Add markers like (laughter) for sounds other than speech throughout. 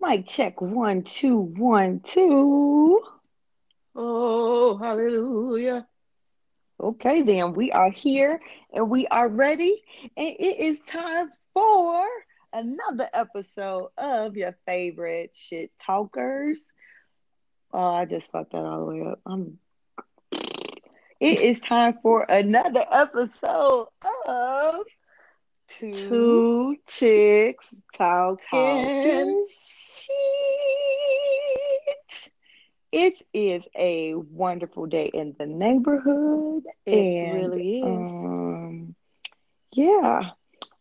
Mic check one, two, one, two. Oh, hallelujah. Okay, then we are here and we are ready, and it is time for another episode of your favorite shit talkers. Oh, I just fucked that all the way up. I'm. It is time for another episode of Two, Two chicks talking. Talking Shit. It is a wonderful day in the neighborhood. It and, really is. Um, yeah,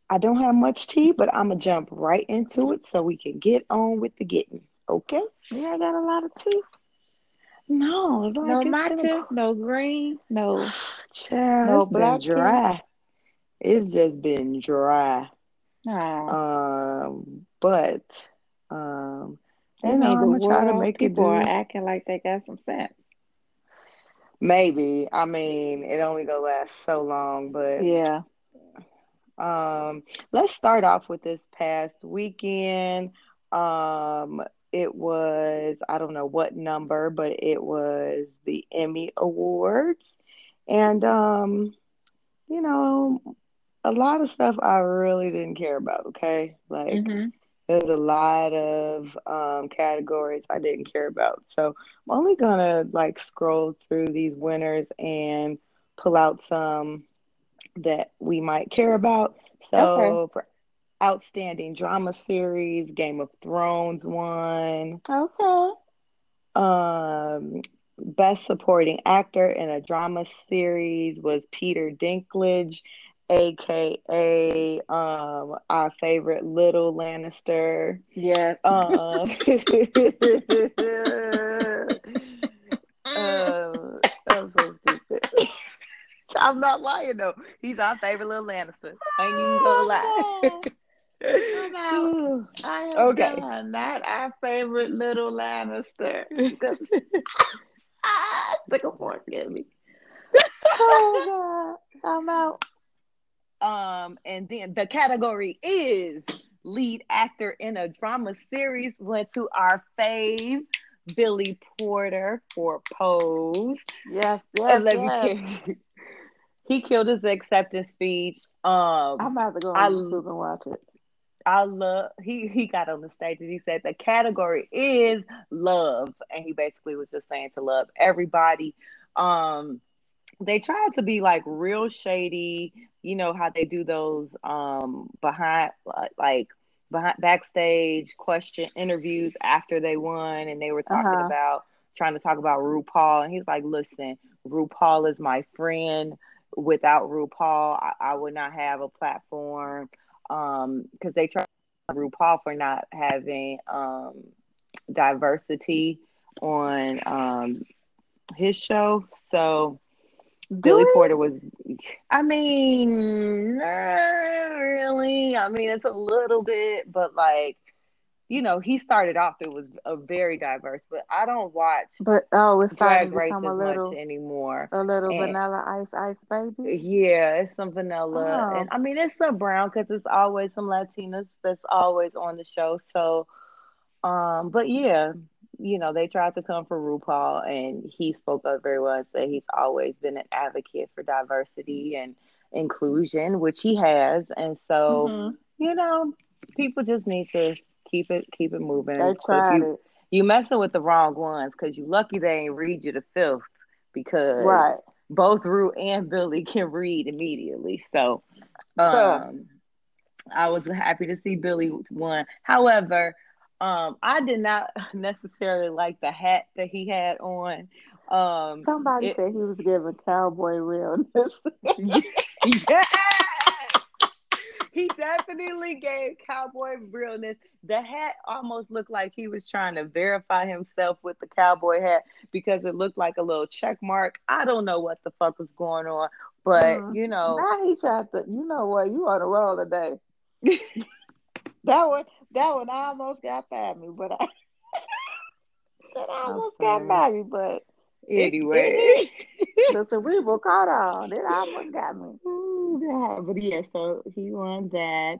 I don't have much tea, but I'm gonna jump right into it so we can get on with the getting. Okay? Yeah, I got a lot of tea. No, No matcha, no green, no. (sighs) child, No tea. dry. It's just been dry. Nah. Um, but um, That you know, I'm the try to make it people are acting like they got some sense. Maybe. I mean, it only gonna last so long, but Yeah. um, let's start off with this past weekend. Um, it was, I don't know what number, but it was the Emmy Awards. And um, you know, a lot of stuff I really didn't care about, okay? Like Mm-hmm. there's a lot of um categories I didn't care about. So I'm only gonna like scroll through these winners and pull out some that we might care about. So for outstanding drama series, Game of Thrones won. Okay. Um, best supporting actor in a drama series was Peter Dinklage, aka um our favorite little Lannister. Yeah. Um, (laughs) um, so stupid. (laughs) I'm not lying though. He's our favorite little Lannister. I ain't even gonna lie. (sighs) I am Okay. done. Not our favorite little Lannister. Ah, stick a fork in me. oh God, I'm out. Um, and then the category is lead actor in a drama series went to our fave Billy Porter for Pose. Yes, yes, let yes. (laughs) he killed his acceptance speech. Um, I'm about to go on I- YouTube and watch it. I love he he got on the stage and he said the category is love. And he basically was just saying to love everybody. Um they tried to be like real shady you know how they do those um behind like- like behind backstage question interviews after they won. And they were talking Uh-huh. about trying to talk about RuPaul. And he's like listen RuPaul is my friend. Without RuPaul I, I would not have a platform um because they try RuPaul for not having um diversity on um his show. So Billy Porter was I mean not really. I mean it's a little bit, but like you know, he started off it was a very diverse, but I don't watch But oh, it's drag to race as a little, much anymore. a little And- vanilla ice, ice baby. Yeah, it's some vanilla, Oh. and I mean it's some brown because it's always some Latinas that's always on the show. So, um, but yeah, you know they tried to come for RuPaul, and he spoke up very well and said he's always been an advocate for diversity and inclusion, which he has, and so Mhm. you know people just need to keep it keep it moving. They tried you, it. You messing with the wrong ones because you lucky they ain't read you the filth because Right. both Rue and Billy (laughs) can read immediately. So Sure. um I was happy to see Billy won. However, um I did not (laughs) necessarily like the hat that he had on. Um Somebody it- said he was giving cowboy realness. (laughs) yeah. He definitely gave cowboy realness. The hat almost looked like he was trying to verify himself with the cowboy hat because it looked like a little check mark. I don't know what the fuck was going on, but Mm. you know, now he tried to. You know what? You on a roll today. (laughs) that one. That one almost got by me, but I. (laughs) that almost got by me, but Anyway, (laughs) the cerebral caught on. It almost got me. Ooh. But yeah, so he won that.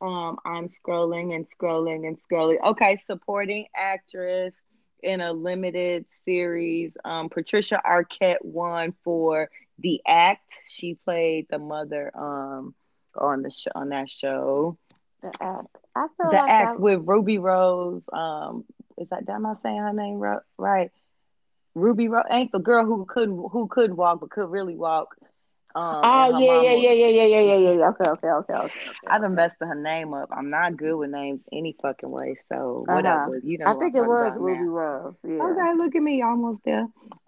Um, I'm scrolling and scrolling and scrolling. Okay, supporting actress in a limited series. Um, Patricia Arquette won for The Act. She played the mother um on the show on that show. The act. I feel The like Act I, with Ruby Rose. Um, is that am I saying her name right? Ruby Rose ain't the girl who couldn't who couldn't walk but could really walk. Um, Oh her yeah, yeah, yeah, yeah, yeah, yeah, yeah, yeah. Okay, okay, okay, okay. okay, I done okay. messed her name up. I'm not good with names any fucking way. So Uh-huh. whatever. You know I think it was Ruby now. Rose. Yeah. Okay, look at me, almost there.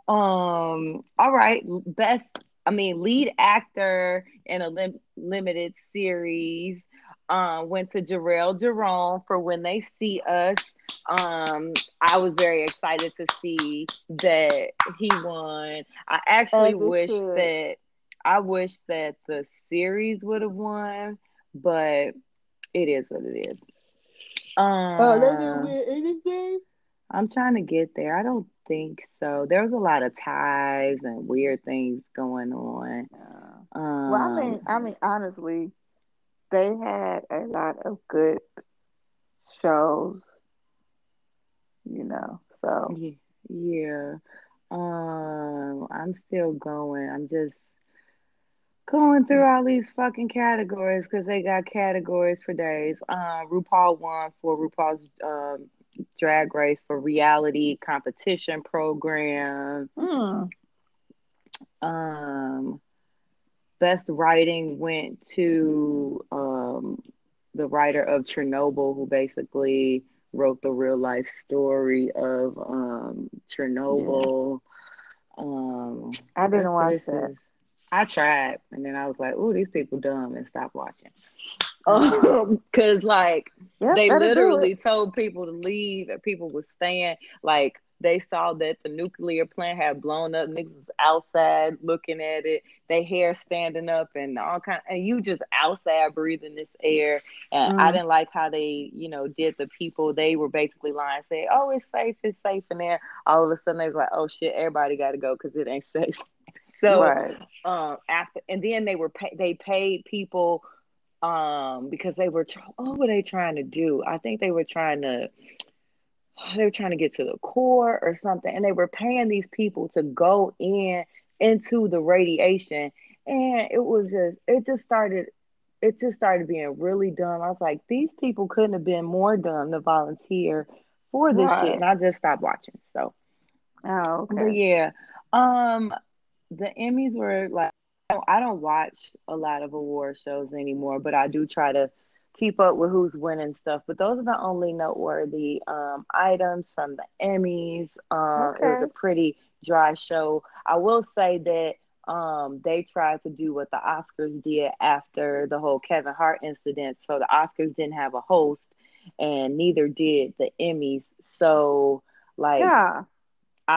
Um, all right, best. I mean, lead actor in a lim- limited series. Um, went to Jharrel Jerome for When They See Us. Um, I was very excited to see that he won. I actually it wish should. that I wish that the series would have won, but it is what it is. Oh, they didn't Um, win anything. I'm trying to get there. I don't think so. There was a lot of ties and weird things going on. Um, Well, I mean, I mean, honestly, they had a lot of good shows, you know. So Ye- Yeah. Um, I'm still going. I'm just going through all these fucking categories because they got categories for days. Um, RuPaul won for RuPaul's um, Drag Race for reality competition program. mm, Um, best writing went to um, the writer of Chernobyl, who basically wrote the real life story of um, Chernobyl. Um, I didn't watch that. I tried, and then I was like, "Oh, these people dumb," and stopped watching. (laughs) Because like Yep, they literally told people to leave, and people were staying. Like they saw that the nuclear plant had blown up. Niggas was outside looking at it. They hair standing up and all kind. and you just outside breathing this air. And I Mm. didn't like how they, you know, did the people. They were basically lying, saying, "Oh, it's safe. It's safe in there." All of a sudden, they was like, "Oh shit, everybody got to go because it ain't safe." (laughs) So right. um after and then they were pay, they paid people um because they were tr- what were they trying to do i think they were trying to (sighs) they were trying to get to the core or something and they were paying these people to go in into the radiation and it was just it just started it just started being really dumb. I was like these people couldn't have been more dumb to volunteer for this shit and i just stopped watching so. Oh, but okay. yeah, um, the Emmys were like I don't watch a lot of award shows anymore, but I do try to keep up with who's winning stuff. But those are the only noteworthy um items from the Emmys. Um, it was a pretty dry show. I will say that um they tried to do what the Oscars did after the whole Kevin Hart incident. So the Oscars didn't have a host, and neither did the Emmys. So like Yeah.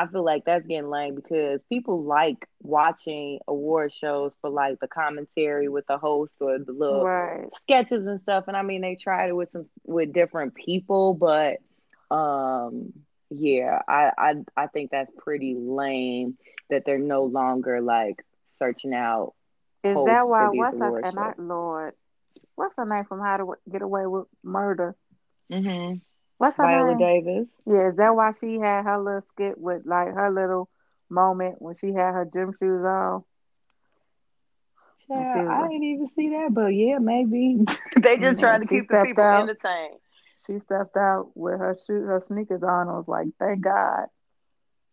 I feel like that's getting lame because people like watching award shows for like the commentary with the host or the little Right. sketches and stuff. And I mean, they tried it with some with different people, but um, yeah, I I I think that's pretty lame that they're no longer like searching out Is that why? What's her? I. Lord, what's her name from How to Get Away with Murder? Mm-hmm. What's her Viola name? Davis. Yeah, is that why she had her little skit with like her little moment when she had her gym shoes on? Child, was I like, didn't even see that, but yeah, maybe (laughs) they just yeah, trying to keep the people out. entertained. She stepped out with her shoes, her sneakers on. I was like, thank God,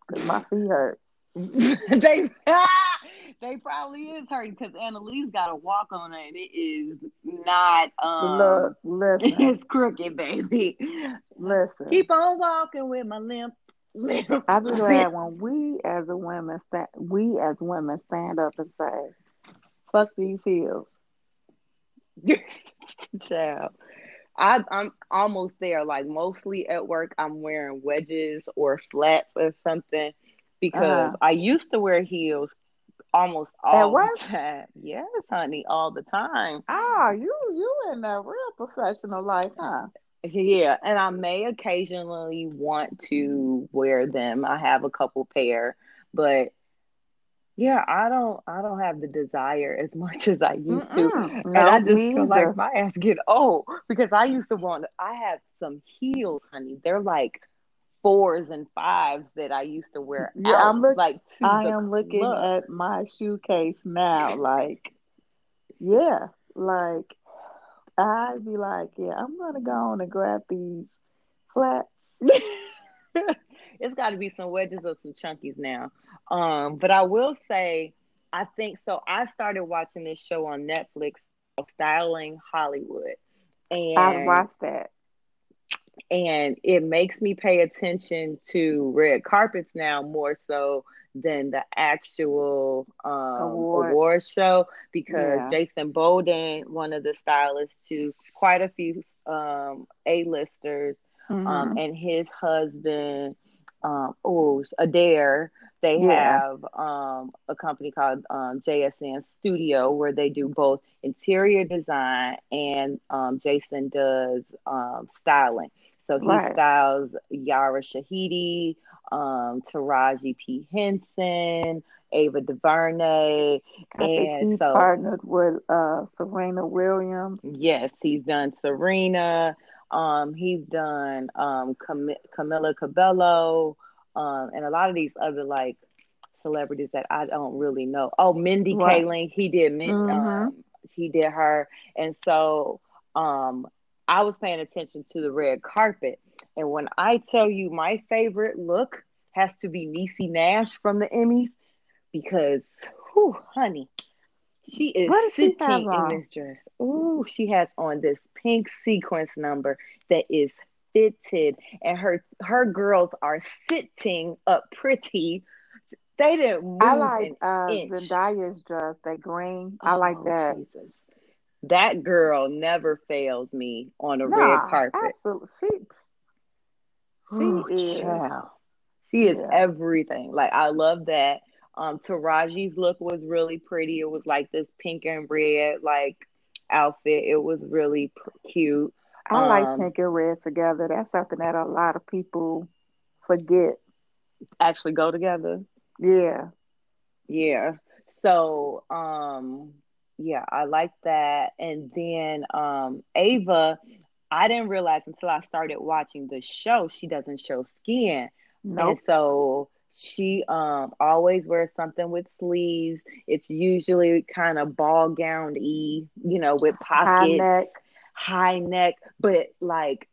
because my feet hurt. (laughs) they (laughs) they probably is hurting because Annalise got a walk on it. It is not um Look, listen, (laughs) it's crooked, baby. listen. Keep on walking with my limp limp (laughs) I be glad when we as a women stand, we as women stand up and say, "Fuck these heels." (laughs) Child. I, I'm almost there. Like mostly at work, I'm wearing wedges or flats or something because Uh-huh. I used to wear heels almost all the time. (laughs) Yes, honey, all the time. Ah, you you in a real professional life, huh? Yeah, and I may occasionally want to wear them. I have a couple pair, But yeah, I don't I don't have the desire as (laughs) much as I used Mm-mm. to. And I just feel either. like my ass get old because I used to want I have some heels, honey. They're like fours and fives that I used to wear Yeah, out I'm look. like I am looking club. at my shoe case now. Like, yeah, like I'd be like, yeah, I'm gonna go on and grab these flats. (laughs) it's got to be some wedges or some chunkies now. Um, but I will say, I think so. I started watching this show on Netflix, Styling Hollywood, and I watched that. And it makes me pay attention to red carpets now more so than the actual um, Award. award show because Yeah. Jason Bolden, one of the stylists to quite a few um, A-listers, um, Mhm. and his husband, um, oh, Adair, they Yeah. have um, a company called um, JSN Studio where they do both interior design and um, Jason does um, styling. So he Right. styles Yara Shahidi, um, Taraji P. Henson, Ava DuVernay, I and so partnered with uh, Serena Williams. Yes, he's done Serena. Um, he's done um Cam- Camila Cabello, um, and a lot of these other like celebrities that I don't really know. Oh, Mindy Right. Kaling, he did. Min- Mhm. um, he did her, and so um, I was paying attention to the red carpet. And when I tell you my favorite look has to be Niecy Nash from the Emmys, because, whew, honey, she is What she in this dress. Ooh, she has on this pink sequence number that is fitted, and her her girls are sitting up pretty. They didn't move I like uh. Zendaya's dress, that green. I like Oh, that. Jesus. That girl never fails me on a red carpet. absolutely. She, Ooh, She is. child. She is Yeah. everything. Like I love that. Um, Taraji's look was really pretty. It was like this pink and red like outfit. It was really pr- cute. I like Um, pink and red together. That's something that a lot of people forget. Actually, go together. Yeah. Yeah. So, um, yeah, I like that. And then um, Ava, I didn't realize until I started watching the show, she doesn't show skin. Nope. And so she um always wears something with sleeves. It's usually kind of ball gown y, you know, with pockets, neck. High neck, but like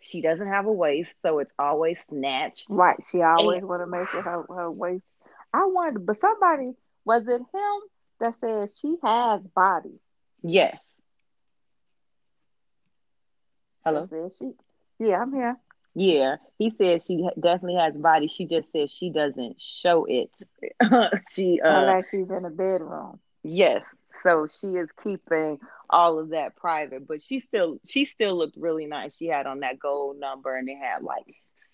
she doesn't have a waist, so it's always snatched. Right. She always And- want to make sure her, her waist. I wonder, but somebody, was it him that said she has body? Yes. Hello? She, yeah, I'm here. Yeah, he said she definitely has body. She just says she doesn't show it. (laughs) she uh Unless she's in the bedroom. yes, so she is keeping all of that private, but she still she still looked really nice. She had on that gold number and it had like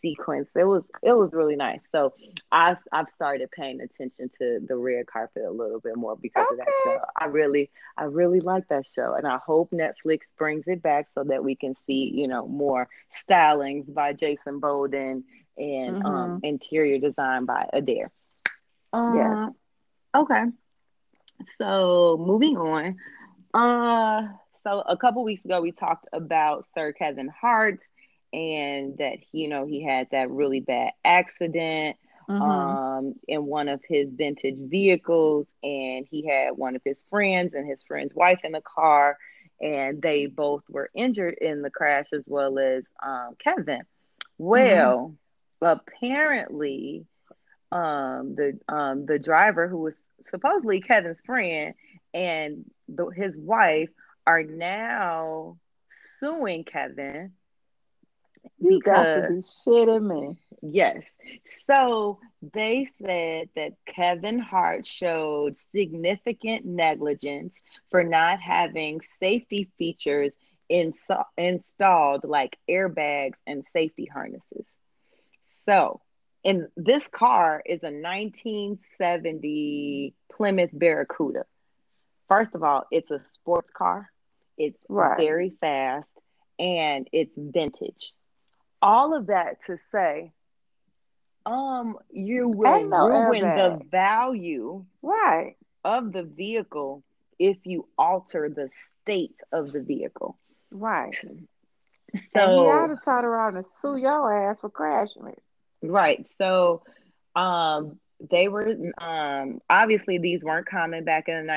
sequence. It was it was really nice. So I've I've started paying attention to the red carpet a little bit more because of that show. I really I really like that show and I hope Netflix brings it back so that we can see, you know, more stylings by Jason Bolden and um interior design by Adair. Yeah. Okay. So moving on. Uh so a couple weeks ago we talked about Sir Kevin Hart and that you know he had that really bad accident Mhm. um in one of his vintage vehicles and he had one of his friends and his friend's wife in the car and they both were injured in the crash as well as um Kevin. Well, apparently um the um the driver who was supposedly Kevin's friend and the, his wife are now suing Kevin you got to be shitting me. yes so they said that Kevin Hart showed significant negligence for not having safety features installed like airbags and safety harnesses so and this car is a 1970 Plymouth Barracuda. First of all, it's a sports car. It's Right. very fast and it's vintage. All of that to say, um you will no ruin airbag. the value Right. of the vehicle if you alter the state of the vehicle. Right. and he So ought to turn around and sue your ass for crashing it. Right. So, um, they were um obviously these weren't common back in the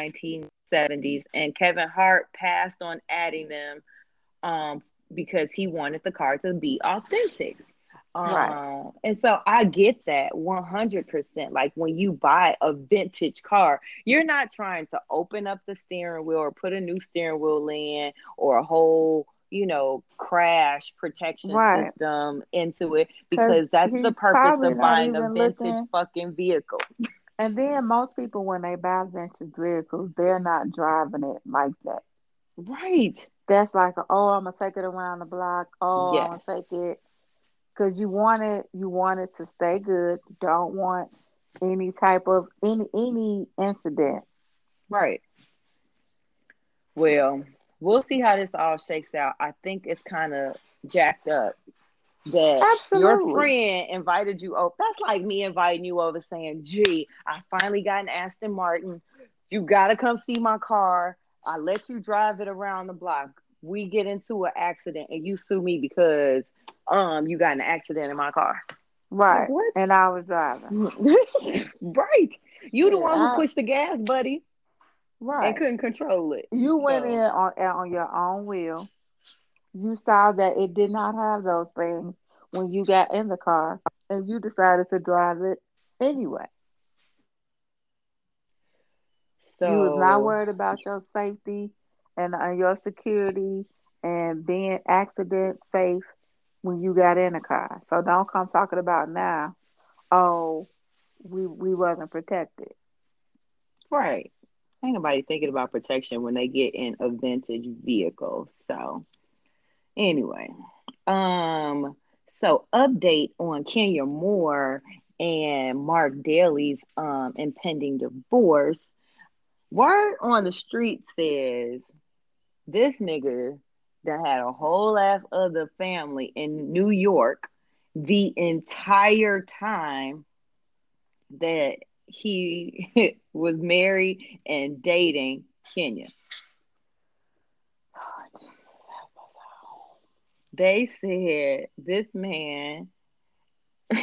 1970s, and Kevin Hart passed on adding them um because he wanted the car to be authentic. Right. Um, and so I get that 100%. Like when you buy a vintage car, you're not trying to open up the steering wheel or put a new steering wheel in or a whole, you know, crash protection Right. system into it Because that's the purpose of buying a vintage looking. fucking vehicle. And then most people, when they buy vintage vehicles, they're not driving it like that. Right. That's like, oh, I'm gonna take it around the block. Oh, I'm gonna take it because you want it. You want it to stay good. You don't want any type of any any incident. Right. Well, we'll see how this all shakes out. I think it's kind of jacked up that your friend invited you over. That's like me inviting you over saying, gee, I finally got an Aston Martin. You got to come see my car. I let you drive it around the block. We get into an accident and you sue me because um you got an accident in my car. Right. Like, what? And I was driving. (laughs) right. You the one who pushed the gas, buddy, Right. and couldn't control it. You went So- in on on your own will. You saw that it did not have those things when you got in the car, and you decided to drive it anyway. So you was not worried about your safety and uh, your security and being accident safe when you got in the car. So don't come talking about now. Oh, we we wasn't protected. Right. Ain't nobody thinking about protection when they get in a vintage vehicle. So anyway. Um so update on Kenya Moore and Marc Daly's um impending divorce. Word on the street says this nigga that had a whole ass other family in New York the entire time that he (laughs) was married and dating Kenya. They said this man (laughs)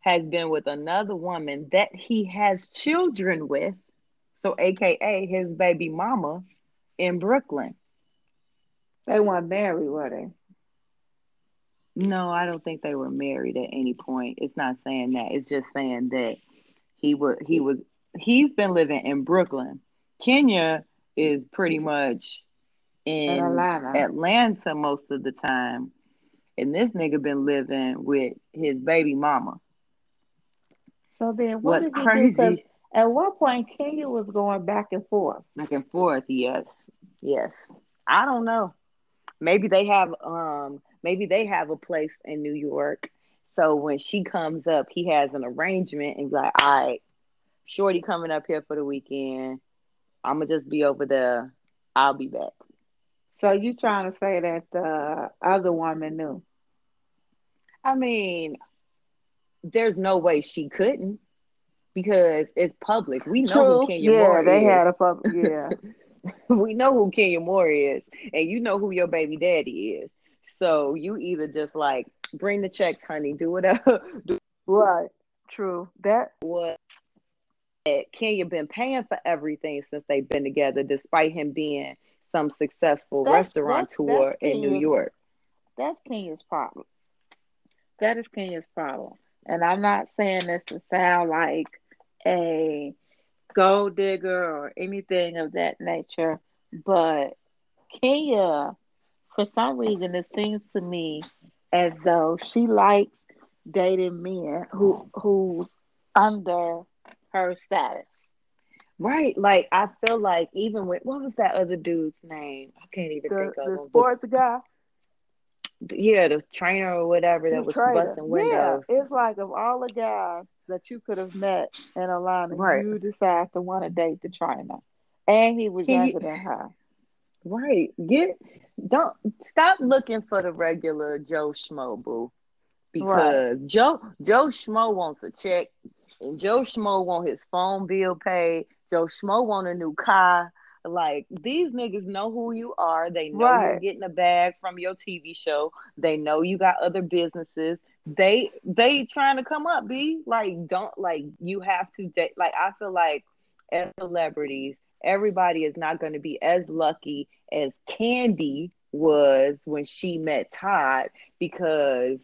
has been with another woman that he has children with, so AKA his baby mama in Brooklyn. They weren't married, were they? No, I don't think they were married at any point. It's not saying that. It's just saying that he was he was he's been living in Brooklyn. Kenya is pretty much in Atlanta. Atlanta most of the time. And this nigga been living with his baby mama. So then, what What's crazy? at one point, Kenya was going back and forth. Back and forth, yes. Yes. I don't know. Maybe they have um maybe they have a place in New York. So when she comes up, he has an arrangement and be like, all right, Shorty coming up here for the weekend. I'ma just be over there. I'll be back. So you trying to say that the other woman knew? I mean, there's no way she couldn't because it's public. We know who Kenya yeah, Moore they had a public. Yeah, (laughs) we know who Kenya Moore is, and you know who your baby daddy is. So you either just like bring the checks, honey, do whatever, (laughs) do right. True. That what. Kenya been paying for everything since they've been together, despite him being some successful That's- restaurateur that's- that's in New York. that's Kenya's problem. That is Kenya's problem. And I'm not saying this to sound like a gold digger or anything of that nature, but Kenya, for some reason, it seems to me as though she likes dating men who who's under her status. Right. Like I feel like even with what was that other dude's name? I can't even The, think of it. the him. sports guy, yeah, the trainer or whatever that the was trader. busting windows. Yeah, it's like of all the guys that you could have met in Atlanta, Right. you decide to want to date the trainer, and he was He- younger than her. Right. Get don't stop looking for the regular Joe Schmo boo. because right. Joe Joe Schmo wants a check, and Joe Schmo want his phone bill paid. Joe Schmo want a new car. Like these niggas know who you are. They know right. you're getting a bag from your TV show. They know you got other businesses. They they trying to come up. Be like don't like you have to date. Like I feel like as celebrities, everybody is not going to be as lucky as Candy was when she met Todd because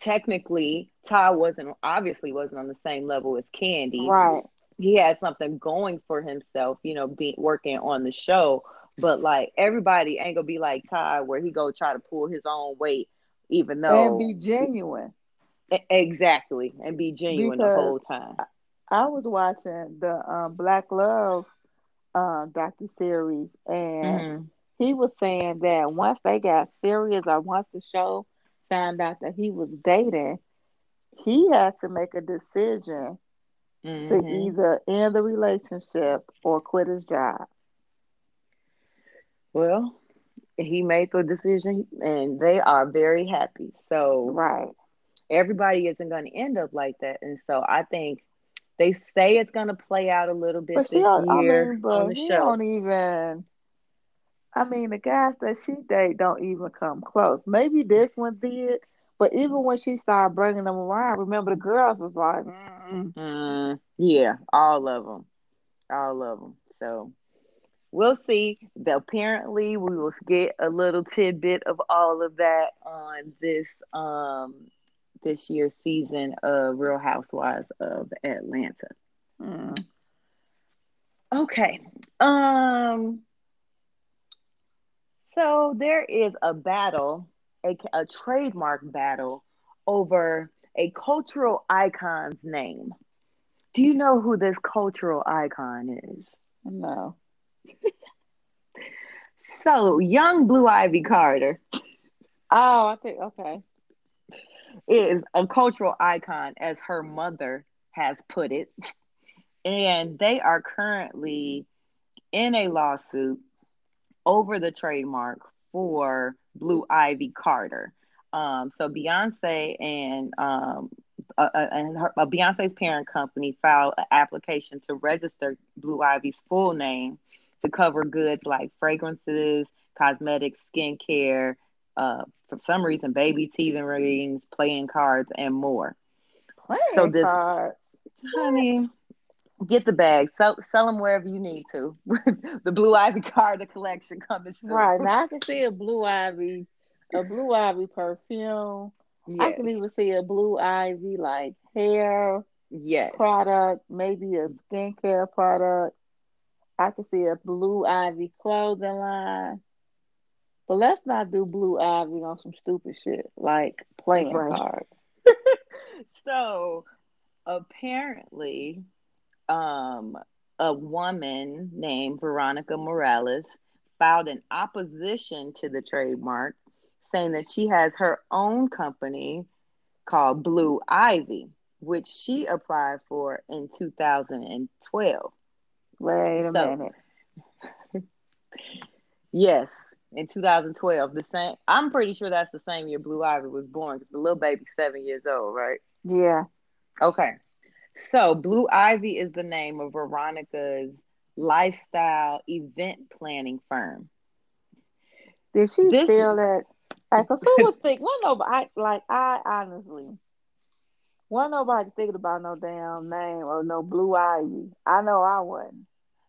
technically Todd wasn't obviously wasn't on the same level as Candy. Right. He had something going for himself, you know, being working on the show. But like everybody ain't gonna be like Todd where he go try to pull his own weight, even though and be genuine. Exactly, and be genuine because the whole time. I was watching the um, Black Love uh, docu series, and mm-hmm. he was saying that once they got serious, or once the show found out that he was dating, he had to make a decision mm-hmm. to either end the relationship or quit his job. Well, he made the decision, and they are very happy. So, right, everybody isn't going to end up like that, and so I think they say it's going to play out a little bit but this year I mean, on the show. Don't even. I mean, the guys that she date don't even come close. Maybe this one did, but even when she started bringing them around, remember the girls was like, mm, yeah, all of them, all of them. So we'll see. Apparently, we will get a little tidbit of all of that on this um this year's season of Real Housewives of Atlanta. Mm. Okay. Um. So there is a battle, a, a trademark battle over a cultural icon's name. Do you know who this cultural icon is? No. (laughs) so, young Blue Ivy Carter. Oh, I think okay is a cultural icon, as her mother has put it. And they are currently in a lawsuit over the trademark for Blue Ivy Carter. Um, so Beyonce and um, uh, uh, and her, uh, Beyonce's parent company filed an application to register Blue Ivy's full name to cover goods like fragrances, cosmetics, skincare, uh, for some reason, baby teething rings, playing cards, and more. Playing so this, cards. honey, get the bag. Sell, sell them wherever you need to. (laughs) the Blue Ivy card, the collection coming soon. Right now, I (laughs) can see a Blue Ivy, a Blue Ivy perfume. Yes. I can even see a Blue Ivy like hair yes. product, maybe a skincare product. I can see a Blue Ivy clothing line. But let's not do Blue Ivy on some stupid shit like playing right. cards. (laughs) so apparently, um, a woman named Veronica Morales filed an opposition to the trademark, saying that she has her own company called Blue Ivy, which she applied for in 2012. Wait a so, minute. (laughs) yes, in 2012. The same. I'm pretty sure that's the same year Blue Ivy was born. The little baby's seven years old, right? Yeah. Okay. So Blue Ivy is the name of Veronica's lifestyle event planning firm. Did she this, feel that? Like, cause who was (laughs) thinking? Well, no, I like I honestly, wasn't nobody thinking about no damn name or no Blue Ivy. I know I wasn't.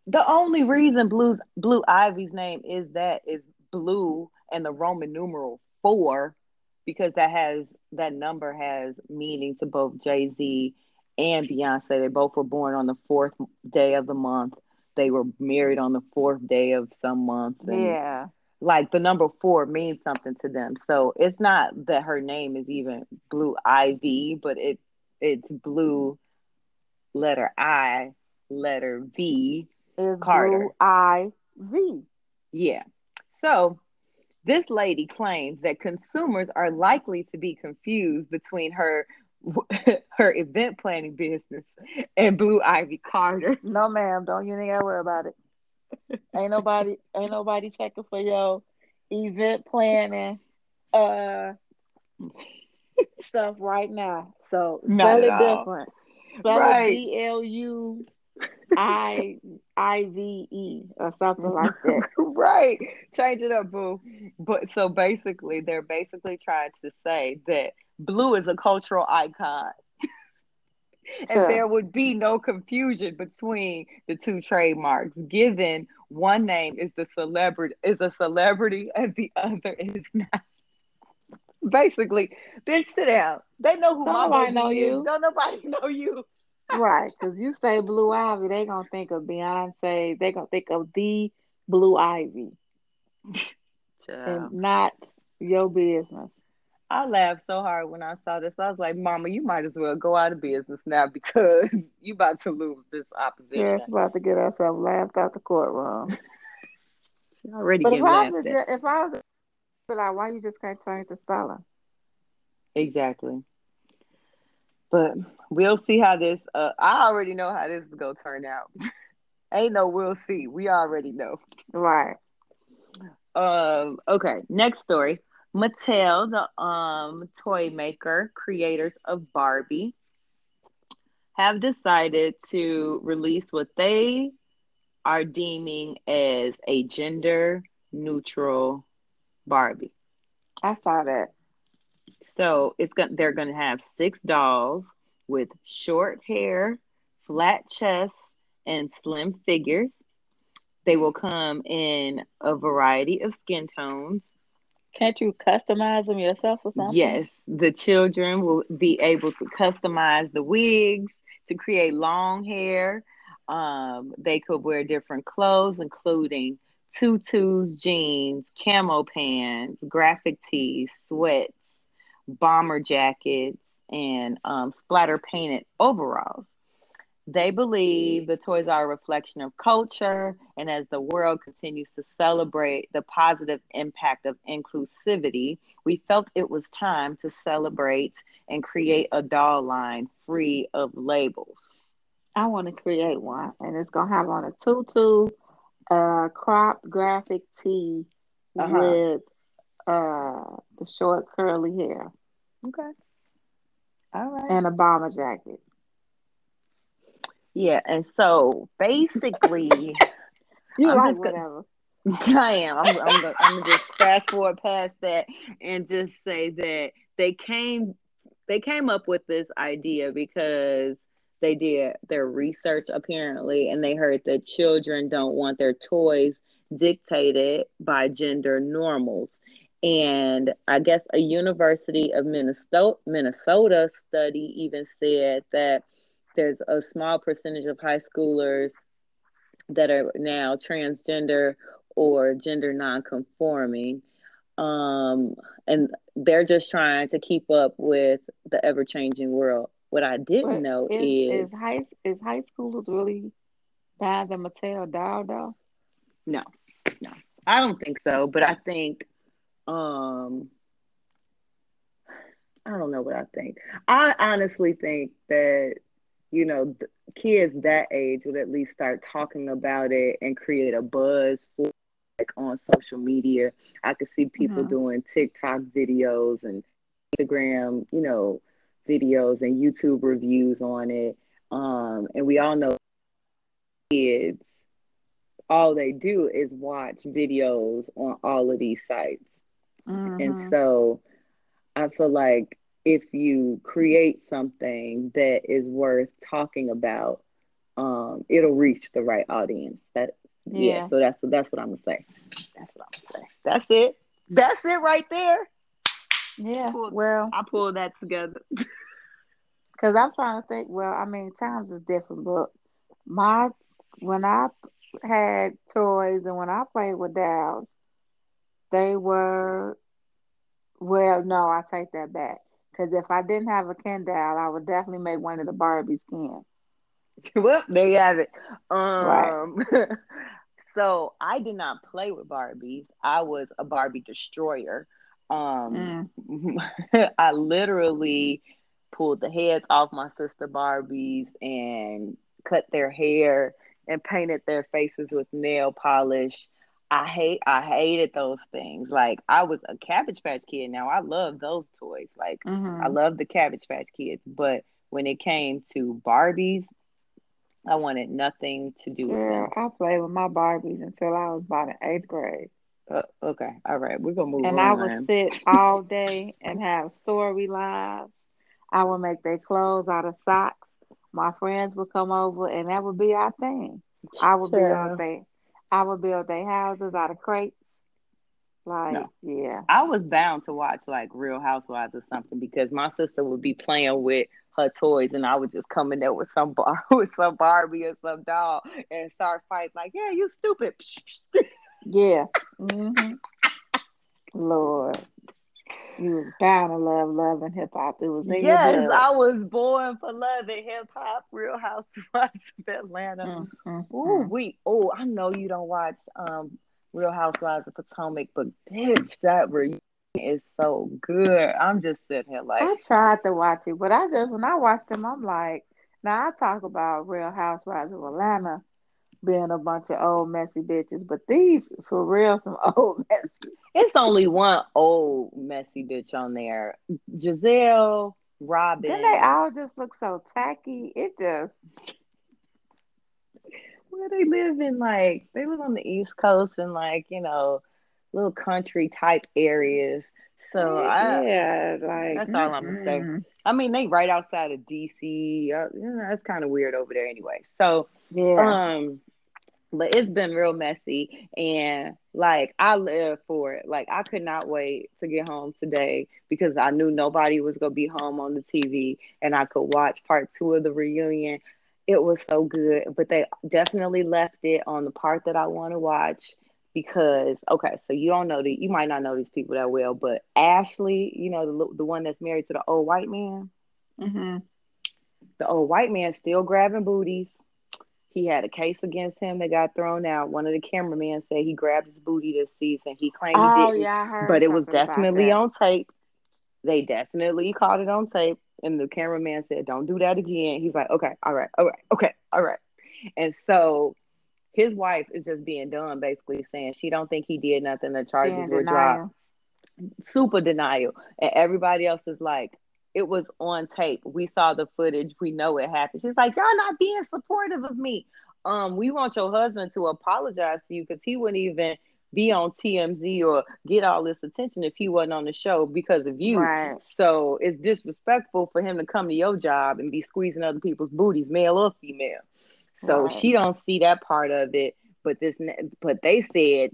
The only reason Blue's Blue Ivy's name is that is blue and the Roman numeral four because that has that number has meaning to both Jay Z and Beyonce. They both were born on the fourth day of the month. They were married on the fourth day of some month. yeah. Like the number four means something to them. So it's not that her name is even Blue Ivy, but it it's blue letter I, letter V, is Carter. Blue I V. Yeah. So, this lady claims that consumers are likely to be confused between her (laughs) her event planning business and Blue Ivy Carter. (laughs) No, ma'am, don't you to worry about it. ain't nobody ain't nobody checking for your event planning uh stuff right now. So spell it all. different. Spell Right. it D L U I I V E or something like (laughs) that. right. Change it up, boo. But so basically, they're basically trying to say that blue is a cultural icon. (laughs) and Sure. there would be no confusion between the two trademarks, given one name is the celebrity is a celebrity and the other is not. (laughs) Basically, bitch, sit down. They know who Don't my nobody baby know is. you. Don't nobody know you. Right, because you say Blue Ivy, they gonna think of Beyonce. They gonna think of the Blue Ivy (laughs) and not your business. I laughed so hard when I saw this. I was like, Mama, you might as well go out of business now because (laughs) you about to lose this Yeah, opposition. she's about to get herself laughed out the courtroom. (laughs) She already But if I was, if I was, be like, why you just can't change the spelling? Exactly. But we'll see how this. Uh, I already know how this is gonna turn out. (laughs) Ain't no we'll see. We already know. Right. Um. Okay. Next story. Mattel, the um toy maker, creators of Barbie, have decided to release what they are deeming as a gender neutral Barbie. I saw that. So it's going they're going to have six dolls with short hair, flat chests, and slim figures. They will come in a variety of skin tones. Can't you customize them yourself or something? Yes, the children will be able to customize the wigs to create long hair. Um, they could wear different clothes, including tutus, jeans, camo pants, graphic tees, sweats, bomber jackets, and um, splatter painted overalls. They believe the toys are a reflection of culture, and as the world continues to celebrate the positive impact of inclusivity, we felt it was time to celebrate and create a doll line free of labels. I want to create one, and it's gonna have on a tutu, uh, crop graphic tee Uh-huh. with uh the short curly hair Okay. All right. and a bomber jacket. Yeah, and so basically, (laughs) You I'm like whatever? (laughs) I am. I'm, I'm, gonna, I'm gonna just fast forward past that and just say that they came they came up with this idea because they did their research apparently, and they heard that children don't want their toys dictated by gender normals. And I guess a University of Minnesota Minnesota study even said that there's a small percentage of high schoolers that are now transgender or gender non-conforming. Um, and they're just trying to keep up with the ever-changing world. What i didn't But know is, is, is high is high schoolers really buying the Mattel doll though? no no. I don't think so but i think um i don't know what i think. I honestly think that you know kids that age would at least start talking about it and create a buzz for like on social media. I could see people Mhm. doing tiktok videos and instagram you know videos and youtube reviews on it. Um and we all know kids all they do is watch videos on all of these sites And so I feel like if you create something that is worth talking about, um, it'll reach the right audience. That yeah, Yeah. so that's that's what I'm gonna say. That's what I'm gonna say. That's it. That's it right there. yeah. Cool. Well, I pulled that together. (laughs) Because I'm trying to think, well, I mean, times is different, but my when I had toys and when I played with dolls, they were well, no, I take that back. Because if I didn't have a Ken doll, I would definitely make one of the Barbies Ken. (laughs) well, there you have it. Right. Um, (laughs) so I did not play with Barbies. I was a Barbie destroyer. Um, (laughs) I literally pulled the heads off my sister Barbies and cut their hair and painted their faces with nail polish. I hate I hated those things. Like I was a Cabbage Patch Kid. Now I love those toys. Like Mm-hmm. I love the Cabbage Patch Kids, but when it came to Barbies, I wanted nothing to do with Girl, I played with my Barbies until I was about in eighth grade. Uh, okay, all right, we're gonna move on. And on. I would sit all (laughs) day and have storylines. I would make their clothes out of socks. My friends would come over and that would be our thing. I would be on they I would build their houses out of crates. Like, No. yeah. I was bound to watch like Real Housewives or something because my sister would be playing with her toys and I would just come in there with some bar (laughs) with some Barbie or some doll and start fighting like, yeah, you stupid. (laughs) Yeah. hmm Lord. You was bound to love love and hip hop. It was in yes. I was born for love and hip hop, Real Housewives of Atlanta. Mm, mm, Ooh, mm. we oh, I know you don't watch um Real Housewives of Potomac, but bitch, that reunion is so good. I'm just sitting here like I tried to watch it, but I just when I watched them, I'm like, now I talk about Real Housewives of Atlanta being a bunch of old messy bitches, but these for real some (laughs) old messy. it's only one old messy bitch on there. Gizelle, Robyn. Then they all just look so tacky. It just where they live in like they live on the East Coast and like, you know, little country type areas. So I yeah, like that's all I'm gonna say. mm, I mean they right outside of DC. Uh, you know, that's kind of weird over there anyway. So Yeah, Um, but it's been real messy, and like I live for it. Like I could not wait to get home today because I knew nobody was gonna be home on the TV, and I could watch part two of the reunion. It was so good, but they definitely left it on the part that I want to watch because okay, so you don't know the you might not know these people that well, but Ashley, you know the the one that's married to the old white man hmm the old white man still grabbing booties. He had a case against him that got thrown out. One of the cameramen said he grabbed his booty this season. He claimed he Oh didn't, yeah, but it was definitely on tape. They definitely caught it on tape, and the cameraman said, "Don't do that again." He's like, "Okay, all right, all right, okay, all right." And so his wife is just being done, basically saying she don't think he did nothing. The charges were dropped super denial. And everybody else is like, it was on tape. We saw the footage. We know it happened. She's like, y'all not being supportive of me. Um, we want your husband to apologize to you because he wouldn't even be on TMZ or get all this attention if he wasn't on the show because of you. Right. So it's disrespectful for him to come to your job and be squeezing other people's booties, male or female. So Right. she don't see that part of it. But this, but they said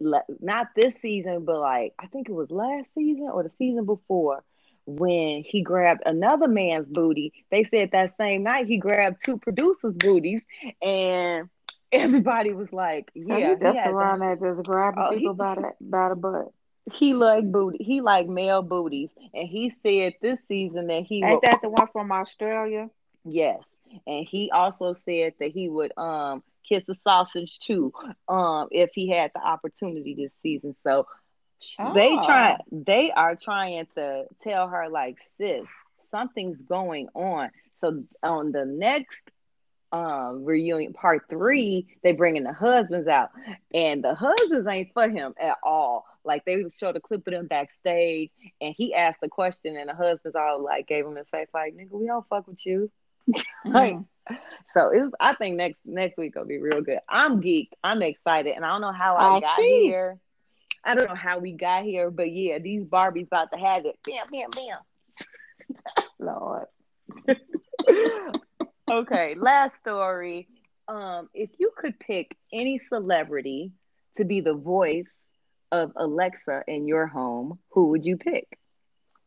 not this season, but like I think it was last season or the season before when he grabbed another man's booty. They said that same night he grabbed two producers' booties, and (laughs) everybody was like, "Yeah, he he, just around that, there just grabbing Oh, he- people by the by the butt. he liked booty, he liked male booties." And he said this season that he Ain't would, that the one from Australia? yes, and he also said that he would um kiss the sausage too, um if he had the opportunity this season. So they Oh. try they are trying to tell her like sis something's going on. So on the next um reunion part three they bringing the husbands out. And the husbands ain't for him at all. Like they showed a clip of them backstage and he asked the question and the husbands all like gave him his face like nigga we don't fuck with you. (laughs) Like Mhm. so it's i think next next week will be real good. I'm geeked. I'm excited and i don't know how i, I got here i don't know how we got here but yeah these barbies about to have it bam bam bam (laughs) Lord. (laughs) okay, last story. Um, if you could pick any celebrity to be the voice of Alexa in your home, who would you pick?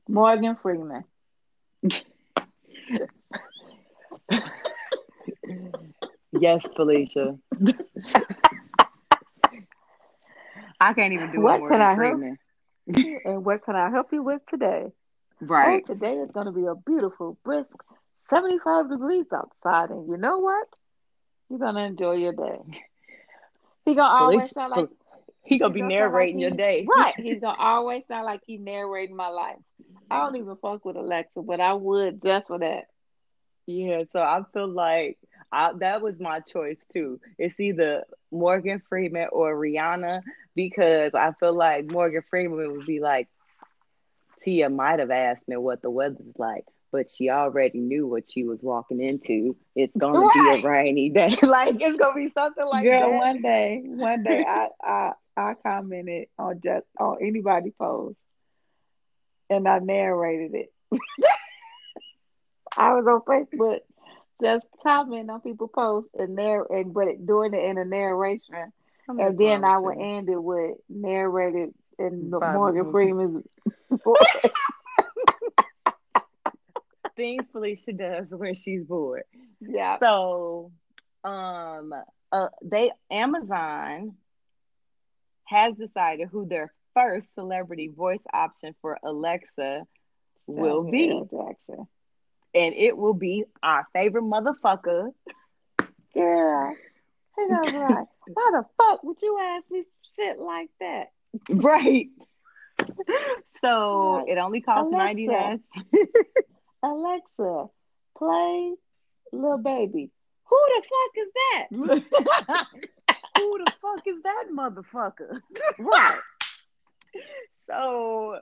Morgan Freeman. (laughs) Yes, Felicia. I can't even do What can I help? And what can I help you with today? (laughs) Right. Oh, today is going to be a beautiful, brisk 75 degrees outside. And you know what? You're going to enjoy your day. (laughs) He going to always sound like he gonna he be gonna sound like narrating your day. Right. (laughs) He's going to always sound like he narrating my life. I don't even fuck with Alexa, but I would just for that. Yeah, so I feel like I, that was my choice too. It's either Morgan Freeman or Rihanna because I feel like Morgan Freeman would be like, Tia might have asked me what the weather's like, but she already knew what she was walking into. It's gonna right. be a rainy day. (laughs) like it's gonna be something like Girl, that. one day, one day (laughs) I I I commented on just on anybody post and I narrated it. (laughs) I was on Facebook just comment on people posts and narr and but doing it in a narration. and then I would end it with narrated in Morgan Freeman's voice. (laughs) Things Felicia does when she's bored. Yeah. So, um, uh, they Amazon has decided who their first celebrity voice option for Alexa will be. Jackson. And it will be our favorite motherfucker. Yeah. And I was like, why the fuck would you ask me shit like that? Right. (laughs) So it only costs Alexa, 99 (laughs) Alexa, play Lil Baby. Who the fuck is that? (laughs) Who the fuck is that motherfucker? right. So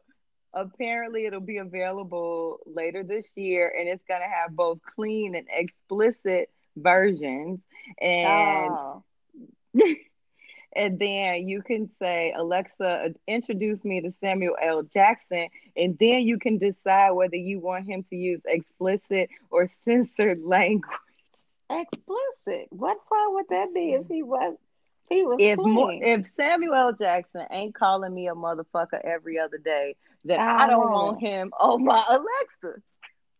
apparently it'll be available later this year and it's going to have both clean and explicit versions. And oh. (laughs) and then you can say alexa introduce me to samuel l. Jackson and then you can decide whether you want him to use explicit or (laughs) censored language. Explicit? What fun would that be if he was he was if if Samuel Jackson ain't calling me a motherfucker every other day, then I, I don't want, him on my Alexa.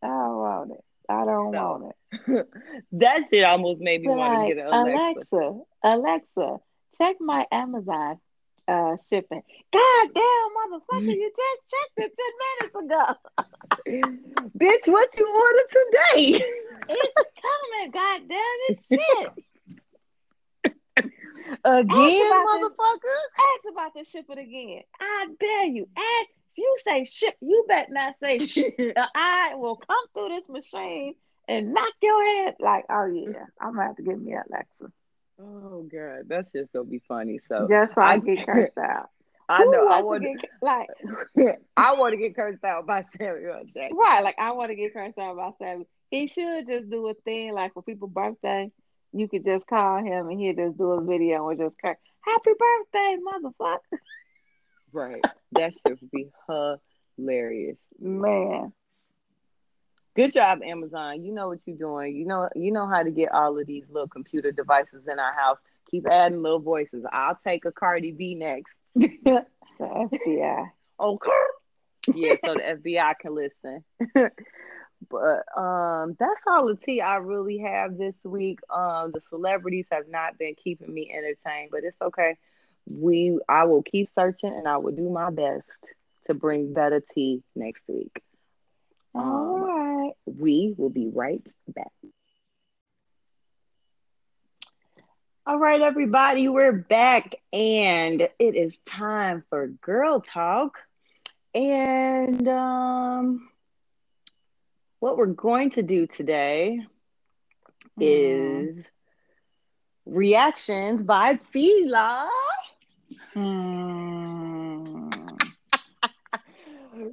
I don't want it. I don't so, want it. (laughs) that shit almost made me want like, to get an Alexa. Alexa, Alexa, check my Amazon uh, shipping. God damn, motherfucker, you just checked it ten minutes ago. (laughs) Bitch, what you ordered today? it's coming, god damn it, shit. (laughs) Again, motherfucker. ask about to ship it again. I dare you. Ask. You say ship. You better not say ship. (laughs) I will come through this machine and knock your head. Like, oh yeah, I'm gonna have to get me Alexa. Oh god, that's just gonna be funny. So just so I, I get (laughs) cursed out. I Who know. I want to get like. (laughs) I want to get cursed out by Samuel Jackson. Right, like I want to get cursed out by Samuel. He should just do a thing like for people's birthday you could just call him and he'll just do a video and just cry, Happy birthday, motherfucker. Right. That shit would be hilarious. Man. Good job, Amazon. You know what you're doing. You know you know how to get all of these little computer devices in our house. Keep adding little voices. I'll take a Cardi B next. (laughs) the FBI. Okay. yeah, so the FBI can listen. (laughs) But um, that's all the tea I really have this week. Um, the celebrities have not been keeping me entertained, but it's okay. We I will keep searching and I will do my best to bring better tea next week. All um, right. We will be right back. All right, everybody, we're back and it is time for girl talk. And um what we're going to do today mm. is reactions by Fila. Mm.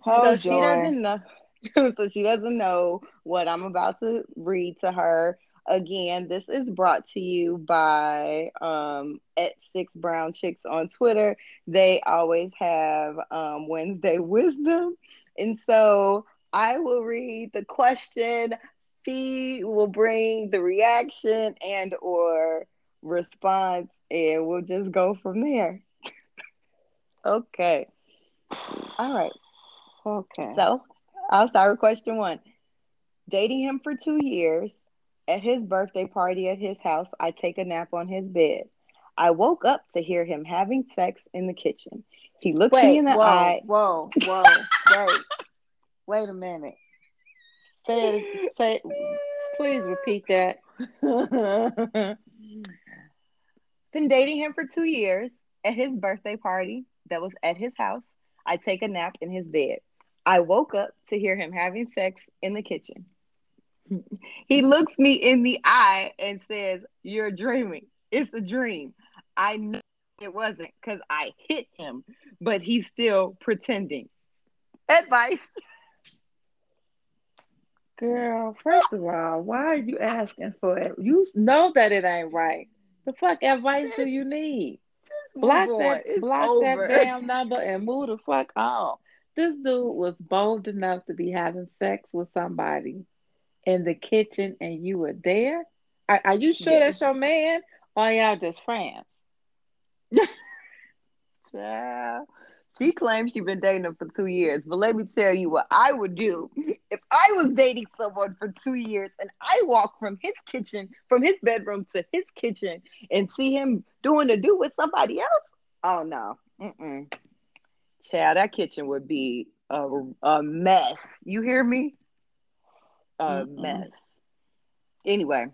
oh, so she doesn't know. (laughs) so she doesn't know what I'm about to read to her. Again, this is brought to you by um, at Six Brown Chicks on Twitter. They always have um, Wednesday (laughs) wisdom, and so I will read the question. Fee will bring the reaction and or response, and we'll just go from there. (laughs) okay. All right. Okay. So I'll start with question one. Dating him for two years. At his birthday party at his house, I take a nap on his bed. I woke up to hear him having sex in the kitchen. He looked wait, me in the whoa, eye. Whoa, whoa, wait. Wait a minute. Say. Say. Please repeat that. (laughs) Been dating him for two years. At his birthday party, that was at his house, I take a nap in his bed. I woke up to hear him having sex in the kitchen. (laughs) He looks me in the eye and says, You're dreaming. It's a dream. I know it wasn't because I hit him, but he's still pretending. Advice. (laughs) Girl, first of all, why are you asking for it? You know that it ain't right. The fuck advice do you need? Block that, block over. that (laughs) damn number and move the fuck on. This dude was bold enough to be having sex with somebody in the kitchen and you were there? Are, are you sure that's your man or y'all just friends? (laughs) Child. She claims she's been dating him for two years, but let me tell you what I would do if I was dating someone for two years and I walk from his kitchen, from his bedroom to his kitchen, and see him doing a do with somebody else. Oh no, Mm-mm. child, that kitchen would be a, a mess. You hear me? A Mm-mm. mess. Anyway,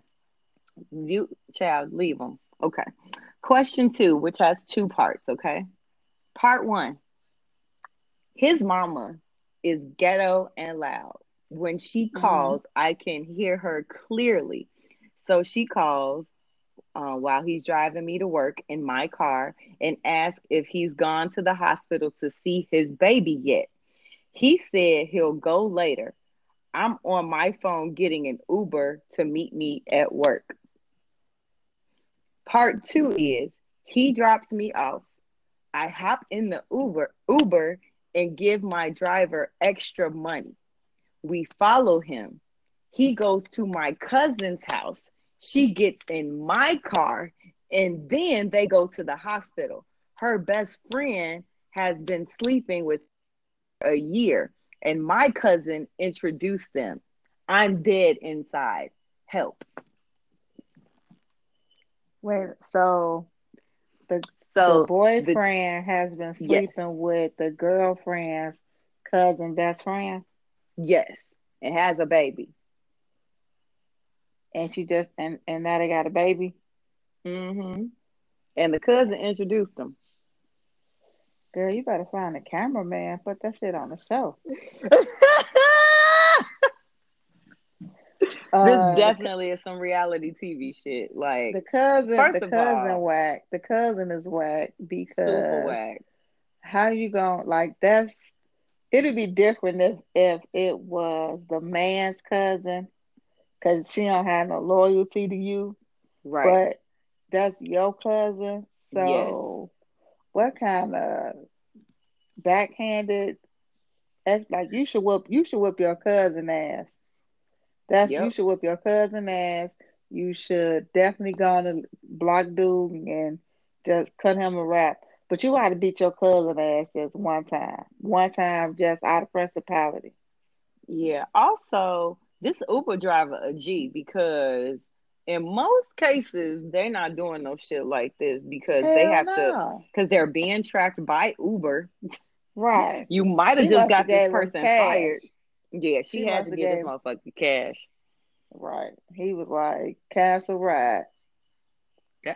you child, leave them. Okay. Question two, which has two parts. Okay. Part one his mama is ghetto and loud. When she mm-hmm. calls, mm-hmm. I can hear her clearly. So she calls uh, while he's driving me to work in my car and asks if he's gone to the hospital to see his baby yet. He said he'll go later. I'm on my phone getting an Uber to meet me at work. Part two is he drops me off. I hop in the Uber Uber and give my driver extra money. We follow him. He goes to my cousin's house. She gets in my car and then they go to the hospital. Her best friend has been sleeping with a year and my cousin introduced them. I'm dead inside. Help. Wait, so so the boyfriend the, has been sleeping yes. with the girlfriend's cousin best friend. Yes, and has a baby. And she just and and now they got a baby. Mm-hmm. And the cousin introduced them. Girl, you better find a cameraman. Put that shit on the show. (laughs) Uh, this definitely is some reality TV shit. Like the cousin, the cousin all, whack. The cousin is whack because whack. How you gonna like that's? It'd be different if if it was the man's cousin, because she don't have no loyalty to you. Right. But that's your cousin. So, yes. what kind of backhanded? Like you should whoop you should whoop your cousin ass. That's yep. you should whip your cousin ass. You should definitely go on a block dude and just cut him a rap. But you ought to beat your cousin ass just one time. One time just out of principality. Yeah. Also, this Uber driver a G because in most cases they're not doing no shit like this because Hell they have no. to because they're being tracked by Uber. Right. you might have just got this person fired. Yeah, she, she had to get this motherfucker cash. Right. He was like Castle Ride.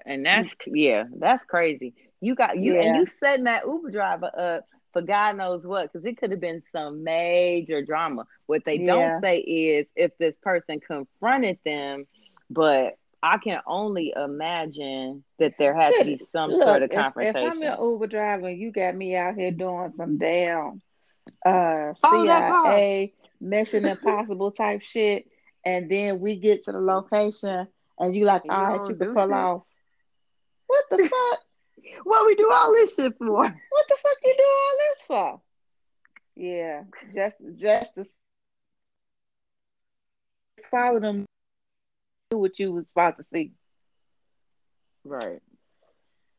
and that's (laughs) yeah, that's crazy. You got you yeah. and you setting that Uber driver up for God knows what, because it could have been some major drama. What they don't say is if this person confronted them, but I can only imagine that there has to be some Look, sort of confrontation. If, if I'm an Uber driver, you got me out here doing some damn uh, CIA Mission Impossible type shit, and then we get to the location, and you like, all right, you can pull off. What the (laughs) fuck? what we do all this shit for? What the fuck you do all this for? Yeah, just just to follow them, do what you was about to see. Right.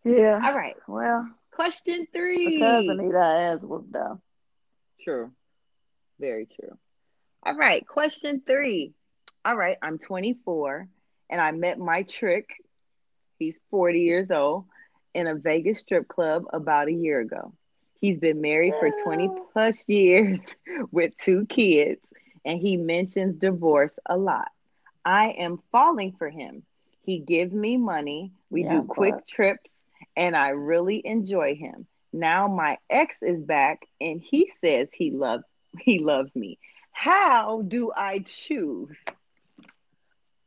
Yeah. All right. Well, question three. Because I need our ass whooped down. True. Very true. All right, question three. All right, I'm 24 and I met my trick. He's 40 years old in a Vegas strip club about a year ago. He's been married for 20 plus years (laughs) with two kids and he mentions divorce a lot. I am falling for him. He gives me money. We yeah, do quick but... trips and I really enjoy him. Now my ex is back and he says he loves he loves me. How do I choose?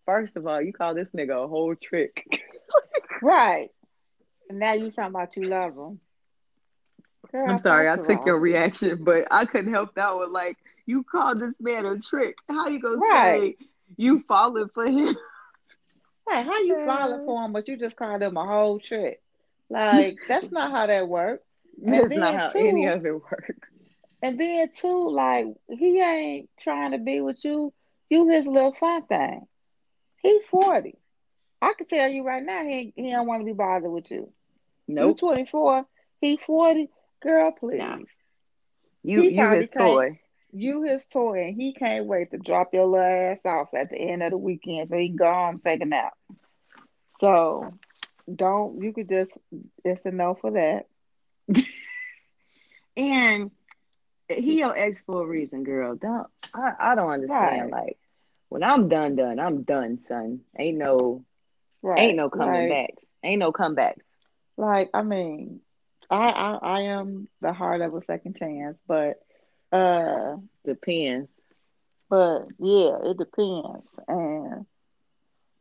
First of all, you call this nigga a whole trick. (laughs) right. And now you talking about you love him. Girl, I'm sorry, I took your reaction, but I couldn't help that one. Like, you called this man a trick. How you gonna Right. say you falling for him? (laughs) Right, how you falling for him, but you just called him a whole trick? Like that's not how that works. (laughs) That's not how too- any of it works. And then too, like he ain't trying to be with you. You his little fun thing. He forty. I can tell you right now, he he don't want to be bothered with you. Nope. You twenty four. He forty. Girl, please. Nah. You He you his toy. You his toy, and he can't wait to drop your little ass off at the end of the weekend so he can go home take a nap. So don't you could just it's a no for that. (laughs) And he your ex for a reason, girl. Don't I, I don't understand. Right. Like when I'm done, done, I'm done, son. Ain't no Right. ain't no coming like, backs. Ain't no comebacks. Like, I mean, I, I I am the heart of a second chance, but uh Depends. but yeah, it depends. And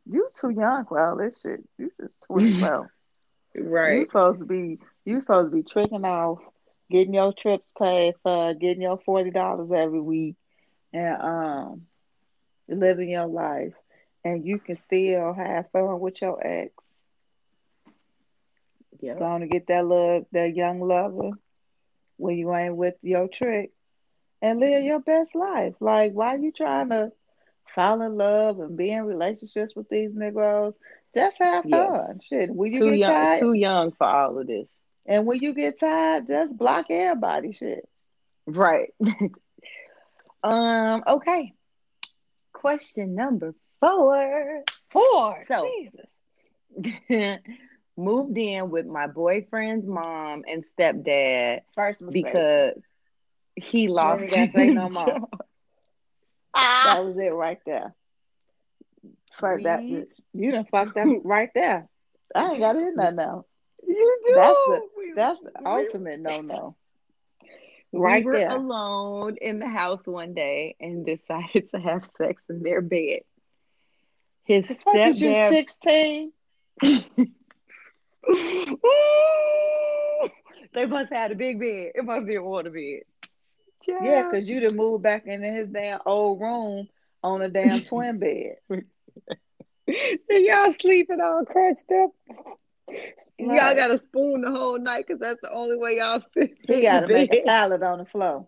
you too young for all this shit. You just twenty (laughs) twelve. You supposed to be you supposed to be tricking off, getting your trips paid for, getting your forty dollars every week, and um, living your life, and you can still have fun with your ex. Yeah. Going to get that love, that young lover when you ain't with your trick, and live your best life. Like, why you trying to fall in love and be in relationships with these Negroes? Just have fun. Shit, when you Too get young tired, too young for all of this. And when you get tired, just block everybody. Shit. Right. (laughs) um, okay. Question number four. Four. So- Jesus. (laughs) Moved in with my boyfriend's mom and stepdad First mistake. because he lost ain't gotta say his no (laughs) more. job. that was it right there. First, that you done fucked up right there. I ain't got to hear nothing else. You do. That's the- We- That's the we- ultimate no no. we Right were there. alone in the house one day and decided to have sex in their bed. His The fuck you stepdad sixteen? (laughs) they must have had a big bed. It must be a water bed. Yeah, because you done moved back into his damn old room on a damn twin bed. And (laughs) y'all sleeping all crushed up. Y'all Right. got to spoon the whole night because that's the only way y'all (laughs) fit. He got to make a salad on the floor.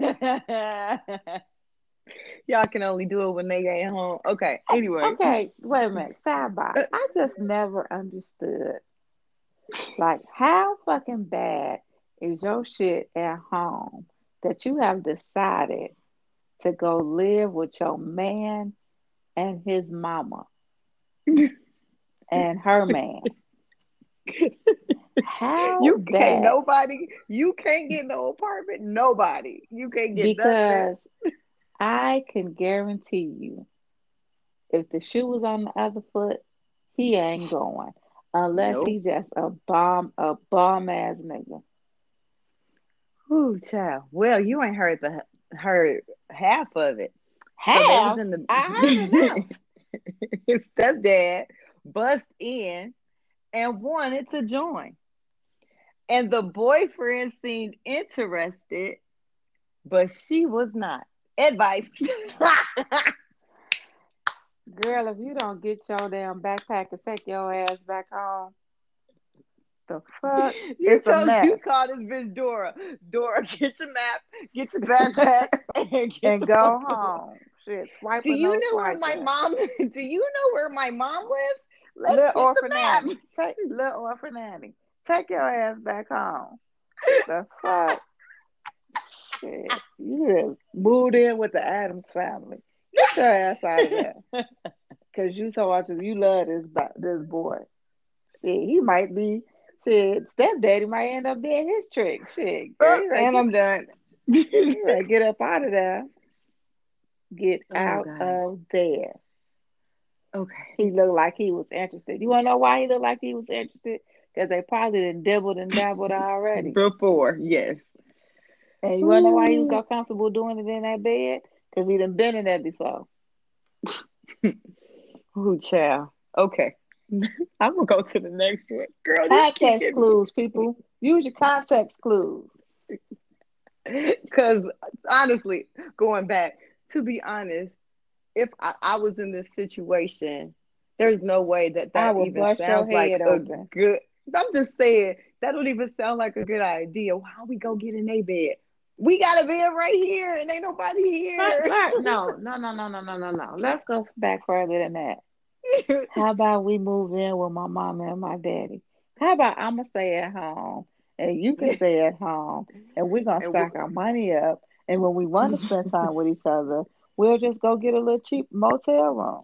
(laughs) y'all can only do it when they get home. Okay. Anyway. Okay, wait a minute. Sidebar. I just never understood. Like, how fucking bad is your shit at home that you have decided to go live with your man and his mama (laughs) and her man? (laughs) How You can't nobody. You can't get no apartment. Nobody. You can't get nothing. because I can guarantee you, if the shoe was on the other foot, he ain't going unless Nope. he just a bomb, a bomb ass nigga. Ooh, child. Well, you ain't heard the heard half of it. Half, was in the I heard (laughs) stepdad bust in and wanted to join. And the boyfriend seemed interested, but she was not. Advice. (laughs) Girl, if you don't get your damn backpack and take your ass back home, the fuck? you It's a told mess. you call this bitch Dora. Dora, (laughs) get your map, get your (laughs) backpack, and, And go away. home. Shit, swipe Do you no know where my mom? Do you know where my mom lives? Let's Little orphan nanny. Take little orphan nanny. Take your ass back home. The (laughs) fuck? Shit. You just moved in with the Addams family. Get your ass out of there. (laughs) Cause you so much you love this this boy. Shit, he might be shit, stepdaddy might end up being his trick. Shit. Uh, girl, and I'm done. get, get up out of there. Get Oh, out of there. Okay. He looked like he was interested. You wanna know why he looked like he was interested? Because they probably done dibbled and dabbled already. (laughs) Before, yes. And you wanna know why he was so comfortable doing it in that bed? Because he done been in that before. (laughs) Ooh, child. Okay. (laughs) I'm gonna go to the next one. Girl, context clues, people. Use your context clues. Because honestly, going back, to be honest, if I, I, was in this situation, there's no way that that even sounds like a good. I'm just saying that don't even sound like a good idea. How we go get in a bed? We got a bed right here, and ain't nobody here. Right, right. (laughs) No, no, no, no, no, no, no, no. Let's go back further than that. How about we move in with my mom and my daddy? How about I'm gonna stay at home and you can stay at home, and we're gonna (laughs) stack our money up. And when we want to spend time with each other, we'll just go get a little cheap motel room.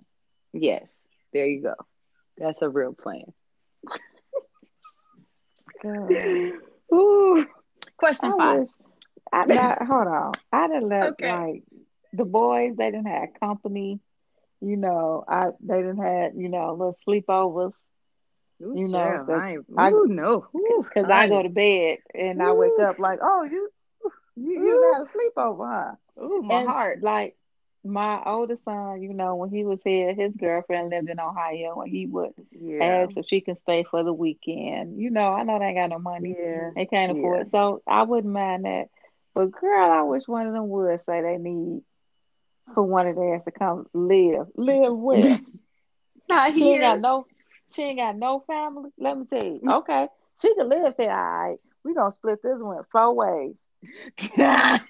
Yes, there you go. That's a real plan. Ooh. Question I five. Wish, I, not, hold on. I didn't let okay. like the boys. They didn't have company. You know, I they didn't have you know little sleepovers. Ooh, you know, I, I ooh, no, because I, go to bed and ooh. I wake up like, oh, you, you, you had a sleepover, huh? Ooh, my and heart. Like my oldest son, you know, when he was here, his girlfriend lived in Ohio, and he would yeah. ask if she can stay for the weekend. You know, I know they ain't got no money, yeah, they can't afford yeah. it, so I wouldn't mind that. But girl, I wish one of them would say they need for one of theirs to come live, live with. (laughs) Not she here. ain't got no she ain't got no family. Let me tell you. Okay, she can live here. All right. We gonna split this one four ways. (laughs)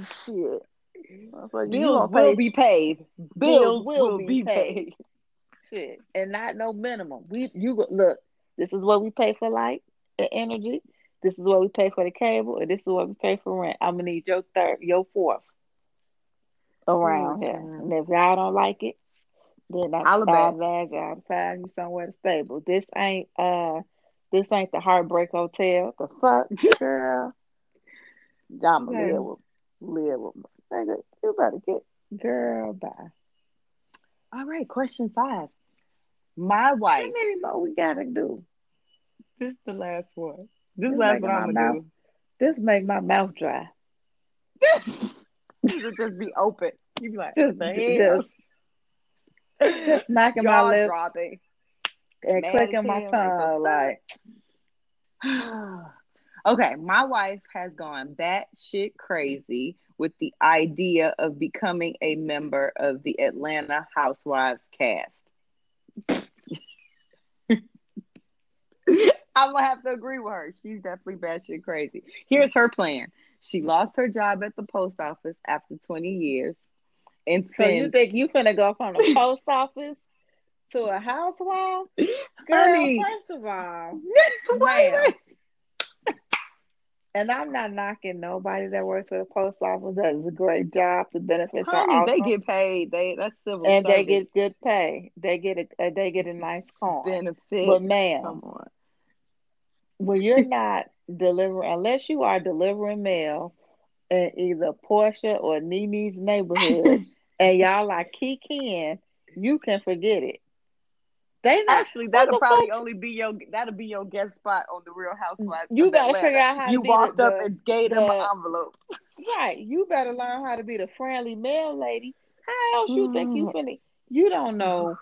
Shit. So Bills will pay. be paid. Bills, Bills will, will, be, paid. paid. (laughs) Shit, and not no minimum. We you look. This is what we pay for light and energy. This is what we pay for the cable, and this is what we pay for rent. I'm gonna need your third, your fourth around oh, here. And if y'all don't like it, then I'll advise y'all to find you somewhere stable. This ain't uh this ain't the heartbreak hotel. The fuck (laughs) girl. I'ma okay. live with live with nigga. You better get girl bye. All right, question five. My wife. How many more we gotta do? This is the last one. This, this last one I'm gonna mouth, do. This make my mouth dry. (laughs) you would just be open. You be like, just, the hell? Just, just smacking my lips dropping. and Mad clicking my tongue like. (sighs) okay, my wife has gone batshit crazy with the idea of becoming a member of the Atlanta Housewives cast. (laughs) I'm gonna have to agree with her. She's definitely batshit crazy. Here's her plan. She lost her job at the post office after 20 years. And so you think you finna go from the (laughs) post office to a housewife? Girl, Honey. first of all, (laughs) ma'am, and I'm not knocking nobody that works for the post office. That is a great job. The benefits Honey, are awesome. They get paid. They that's civil and service. they get good pay. They get a uh, they get a nice car. Benefit, but ma'am, when you're (laughs) not delivering, unless you are delivering mail in either Porsha or Nene's neighborhood, (laughs) and y'all like Ken, you can forget it. They uh, actually that'll probably fuck? only be your that'll be your guest spot on the Real Housewives. You gotta figure out how you walked up the, and gave the, them an envelope. Right, you better learn how to be the friendly mail lady. How else you think you mm. finna? You don't know.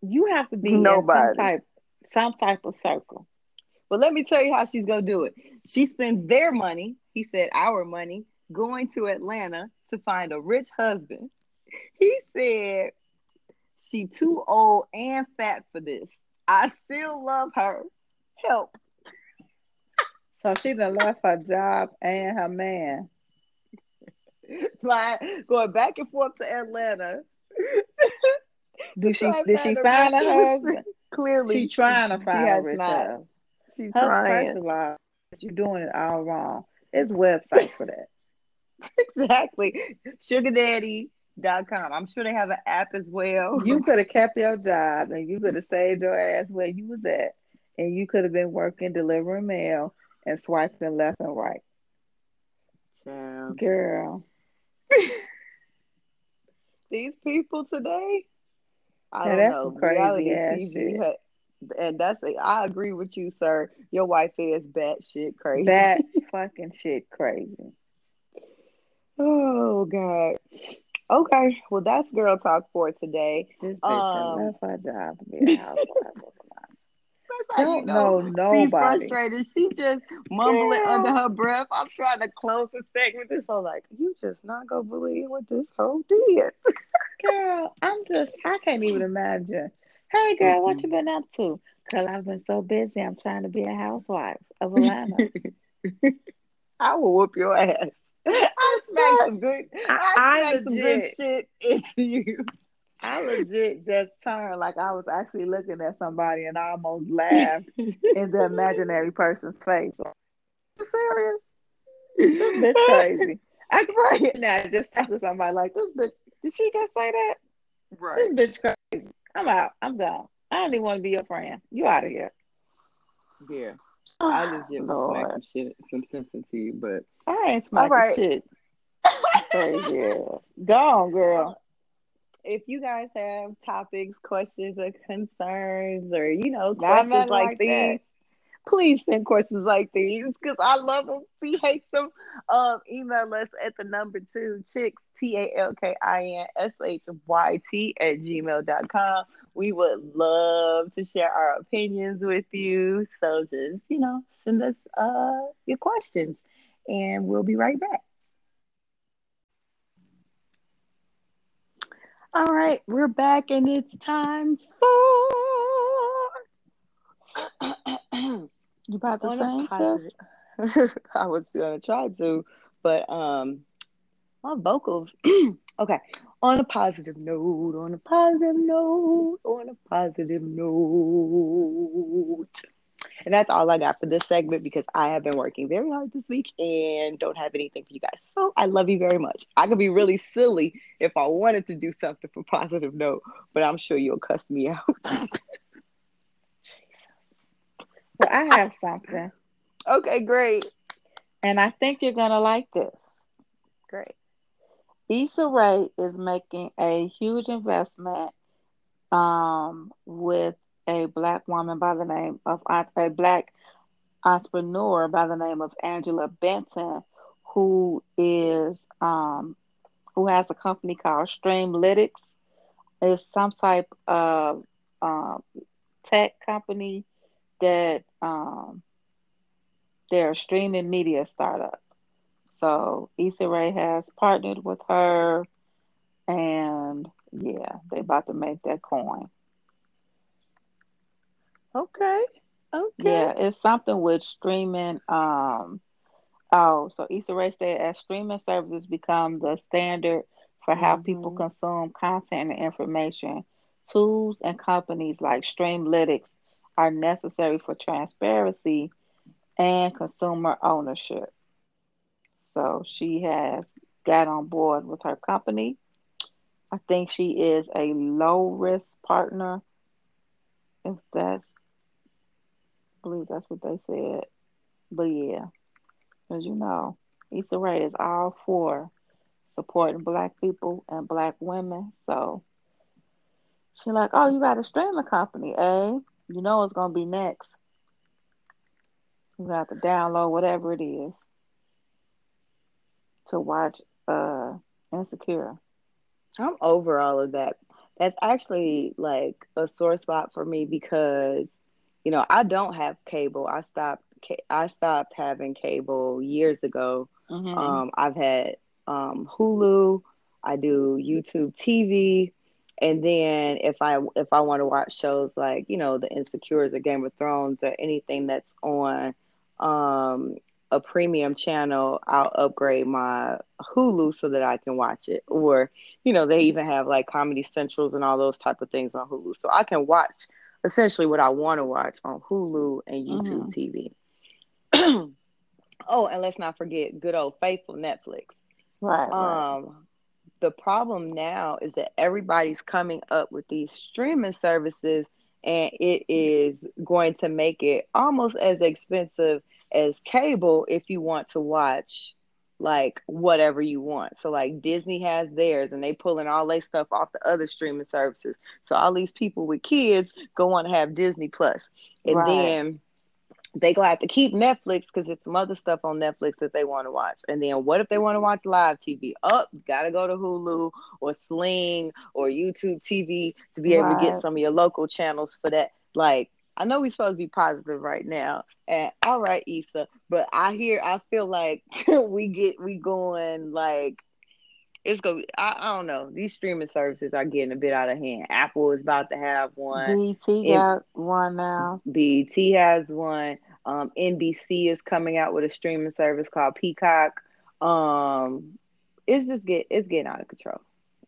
You have to be Nobody. some type some type of circle. But let me tell you how she's gonna do it. She spends their money. He said our money going to Atlanta to find a rich husband he said she too old and fat for this. I still love her. Help. So she done left her job and her man. (laughs) Like going back and forth to Atlanta. Do she did she find a husband? (laughs) Clearly, she trying to find a rich husband. She's trying. First of all, you're doing it all wrong. It's website for that. (laughs) exactly. Sugar Daddy com. I'm sure they have an app as well. You (laughs) could have kept your job and you could have saved your ass where you was at, and you could have been working delivering mail and swiping left and right. Damn. Girl. (laughs) These people today, I don't that's know. Crazy Reality TV, and that's a, I agree with you, sir. Your wife is bat shit crazy. That (laughs) fucking shit crazy. Oh God. Okay, well that's girl talk for today. This bitch um, left her job to be a housewife. (laughs) Don't know, know nobody. She frustrated. She just mumbling Girl. under her breath. I'm trying to close the segment. This whole like, you just not gonna believe what this whole did. (laughs) Girl, I'm just I can't even imagine. Hey girl, mm-hmm. what you been up to? Cause I've been so busy. I'm trying to be a housewife of Atlanta. (laughs) I will whoop your ass. I smack some good. I, I some good shit into (laughs) you. I legit just turned like I was actually looking at somebody and I almost (laughs) laughed in the imaginary person's face. Are you serious? This bitch (laughs) crazy. I can right now just talk to somebody like this bitch. Did she just say that? Right. This bitch crazy. I'm out. I'm done. I don't even want to be your friend. You out of here. Yeah. I legit will smack some shit, some sense into you, but I ain't smacking right. shit. (laughs) yeah. Go on, girl. If you guys have topics, questions, or concerns, or you know, questions like, like these, please send questions like these because I love them. (laughs) We hate them. Um, email us at the number two chicks T A L K I N S H Y T at gmail.com. We would love to share our opinions with you. So just, you know, send us uh your questions and we'll be right back. All right, we're back and it's time for (clears throat) You about to sing? (laughs) I was gonna try to, but um, my vocals. (clears throat) okay, on a positive note. On a positive note. On a positive note. And that's all I got for this segment because I have been working very hard this week and don't have anything for you guys. So I love you very much. I could be really silly if I wanted to do something for positive note, but I'm sure you'll cuss me out. (laughs) Well, I have something. Okay, great. And I think you're going to like this. Great. Issa Rae is making a huge investment um, with a black woman by the name of a black entrepreneur by the name of Angela Benton, who is um, who has a company called Streamlytics. It's some type of uh, tech company that um, they're a streaming media startup. So Issa Rae has partnered with her, and yeah, they about to make that coin. Okay. Okay. Yeah, it's something with streaming. Um, oh, so Issa Rae said as streaming services become the standard for how mm-hmm. people consume content and information, tools and companies like Streamlytics are necessary for transparency and consumer ownership. So she has got on board with her company. I think she is a low risk partner. If that's, I believe that's what they said. But yeah, as you know, Issa Rae is all for supporting black people and black women. So she's like, oh, you got a streaming company, eh? You know it's gonna be next. You have to download whatever it is to watch uh Insecure. I'm over all of that. That's actually like a sore spot for me because you know I don't have cable. I stopped. I stopped having cable years ago. Mm-hmm. Um, I've had um, Hulu. I do YouTube TV and then if i if i want to watch shows like you know the insecures or game of thrones or anything that's on um a premium channel i'll upgrade my hulu so that i can watch it. Or you know they even have like comedy centrals and all those type of things on hulu. So i can watch essentially what i want to watch on hulu and youtube mm-hmm. tv (clears throat) oh and let's not forget good old faithful netflix. Right, um right the problem now is that everybody's coming up with these streaming services and it is going to make it almost as expensive as cable if you want to watch like whatever you want. So like Disney has theirs and they pulling all their stuff off the other streaming services. So all these people with kids go on to have Disney Plus. And right. then they gonna have to keep Netflix because it's some other stuff on Netflix that they want to watch. And then what if they want to watch live TV? Up, oh, gotta go to Hulu or Sling or YouTube TV to be able right. to get some of your local channels for that. Like, I know we're supposed to be positive right now, and all right, Issa, but I hear, I feel like (laughs) we get we going like it's gonna. I, I don't know. These streaming services are getting a bit out of hand. Apple is about to have one. BT got one now. BET has one. Um, NBC is coming out with a streaming service called Peacock. Um, it's just get it's getting out of control,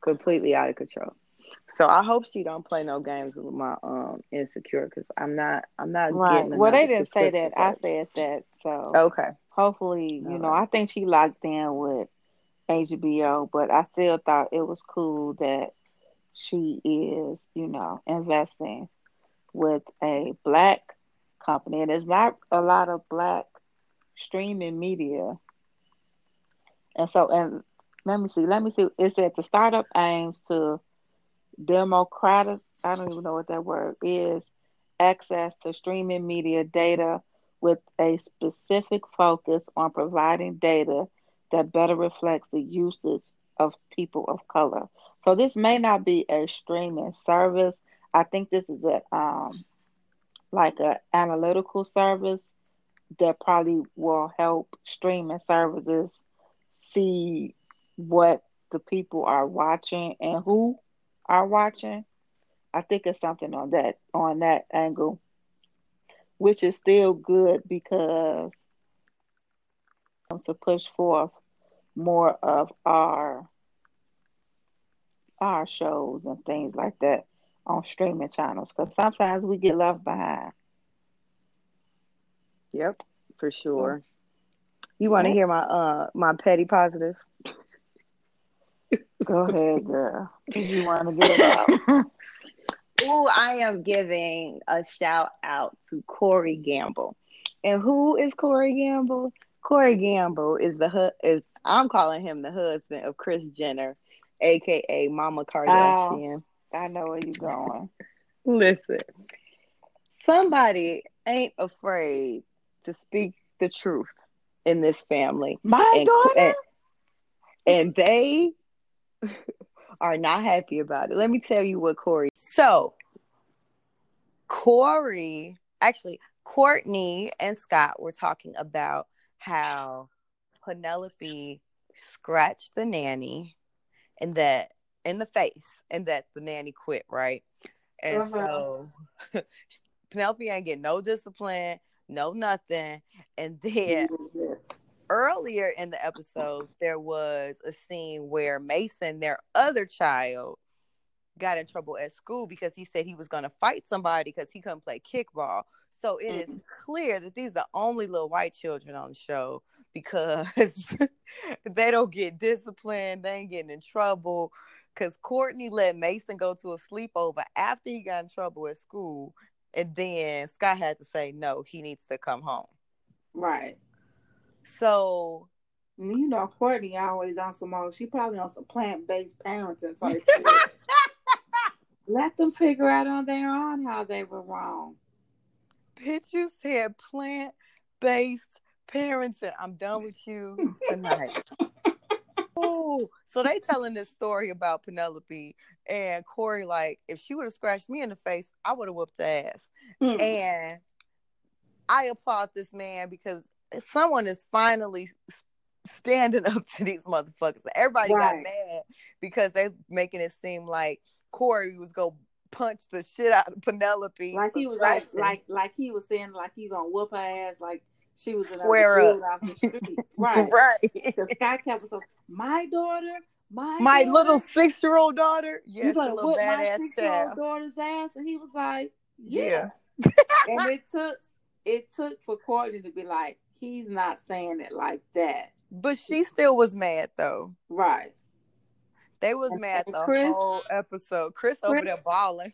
completely out of control. So I hope she don't play no games with my um insecure because I'm not I'm not right. getting. Well, they didn't say that. I said that. So okay. Hopefully, you know, I think she locked in with HBO, but I still thought it was cool that she is, you know, investing with a black company. And there's not a lot of black streaming media. And so, and let me see, let me see. It said the startup aims to democratic, I don't even know what that word is, access to streaming media data with a specific focus on providing data that better reflects the usage of people of color. So this may not be a streaming service. I think this is a um, like an analytical service that probably will help streaming services see what the people are watching and who are watching. I think it's something on that on that angle, which is still good because to push forth more of our our shows and things like that on streaming channels because sometimes we get left behind. Yep, for sure. You want to hear my uh my petty positive? Go ahead, girl. If you want to get it out? oh, I am giving a shout out to Corey Gamble. And who is Corey Gamble? Corey Gamble is the is I'm calling him the husband of Kris Jenner, aka Mama Kardashian. Oh, I know where you're going. (laughs) Listen, somebody ain't afraid to speak the truth in this family. My and, daughter, and, and they (laughs) are not happy about it. Let me tell you what Corey. So, Corey, actually, Kourtney and Scott were talking about how Penelope scratched the nanny and that in the face and that the nanny quit, right? And uh-huh. so (laughs) Penelope ain't get no discipline, no nothing. And then earlier in the episode, there was a scene where Mason, their other child, got in trouble at school because he said he was going to fight somebody because he couldn't play kickball. So it mm-hmm. is clear that these are the only little white children on the show because (laughs) they don't get disciplined, they ain't getting in trouble. Because Kourtney let Mason go to a sleepover after he got in trouble at school, and then Scott had to say no, he needs to come home. Right. So you know, Kourtney always on some more. She probably on some plant based parenting type. (laughs) Let them figure out on their own how they were wrong bitch, you said plant based parenting. I'm done with you (laughs) tonight. oh, so they telling this story about Penelope and Corey. Like, if she would have scratched me in the face, I would have whooped ass. Mm. And I applaud this man because someone is finally standing (laughs) up to these motherfuckers. Everybody right. got mad because they're making it seem like Corey was go punch the shit out of Penelope. Like he was like, like like he was saying like he gonna whoop her ass like she was Square a up. off the (laughs) street. right. right. Because Sky was like, my daughter, my my daughter, little six year old daughter. Yes, you gonna whoop my six year old daughter's ass, and he was like, yeah. yeah. and it took it took for Kourtney to be like, he's not saying it like that. But she still was mad though. Right. They was mad the Kris, whole episode. Kris, Kris over there bawling.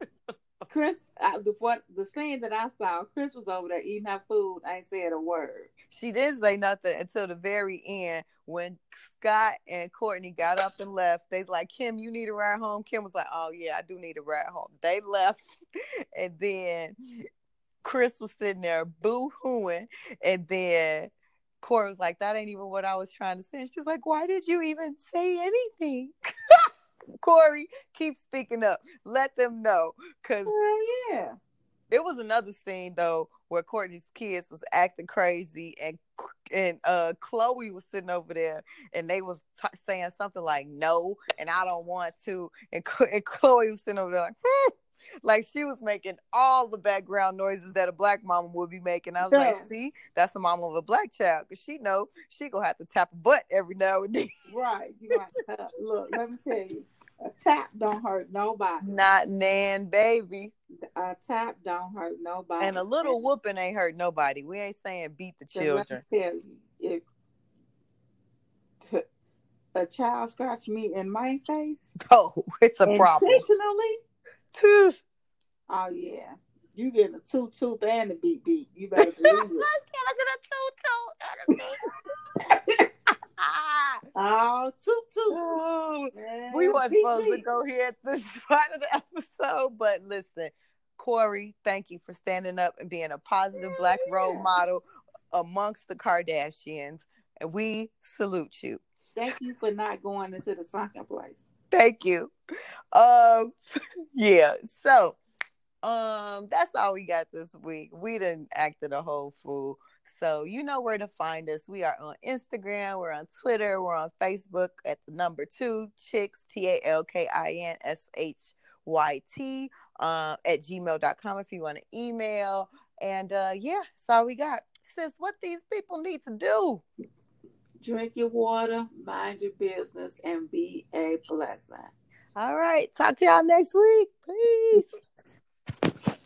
(laughs) Kris, I, the what the scene that I saw, Kris was over there eating her food. I ain't said a word. She didn't say nothing until the very end when Scott and Kourtney got up and left. They's like, Kim, you need a ride home. Kim was like, Oh yeah, I do need a ride home. They left, (laughs) and then Kris was sitting there boo hooing, and then Corey was like, "That ain't even what I was trying to say." She's like, "Why did you even say anything?" (laughs) Corey, keep speaking up. Let them know, cause oh yeah. There was another scene though where Kourtney's kids was acting crazy, and and uh Khloé was sitting over there, and they was t- saying something like "no" and "I don't want to," and, and Khloé was sitting over there like. Hmm like she was making all the background noises that a black mama would be making. I was yeah. like, see, that's the mama of a black child because she know she gonna have to tap a butt every now and then. (laughs) Right. You right. Look, let me tell you, a tap don't hurt nobody. Not nan, baby. A tap don't hurt nobody. And a little whooping ain't hurt nobody. We ain't saying beat the so children. Let me tell you, if a child scratch me in my face, (laughs) oh, it's a (laughs) problem. Intentionally, tooth. Oh yeah. You getting a two tooth and a beat beat. You better believe it. (laughs) Can I get a two tooth and a beat? (laughs) oh, toot toot. Oh, we weren't supposed to go here at this (laughs) part of the episode, but listen, Corey, thank you for standing up and being a positive yeah, black role model amongst the Kardashians. And we salute you. Thank you for not going into the sunken place. Thank you. Um, (laughs) yeah. So, um, that's all we got this week. We didn't acted a whole fool. So you know where to find us. We are on Instagram, we're on Twitter, we're on Facebook at the number two chicks T A L K I N S H Y T uh, at gmail.com if you want to email. And uh, yeah, that's all we got. Sis, what these people need to do drink your water, mind your business, and be a blessing. All right. Talk to y'all next week. Peace. (laughs)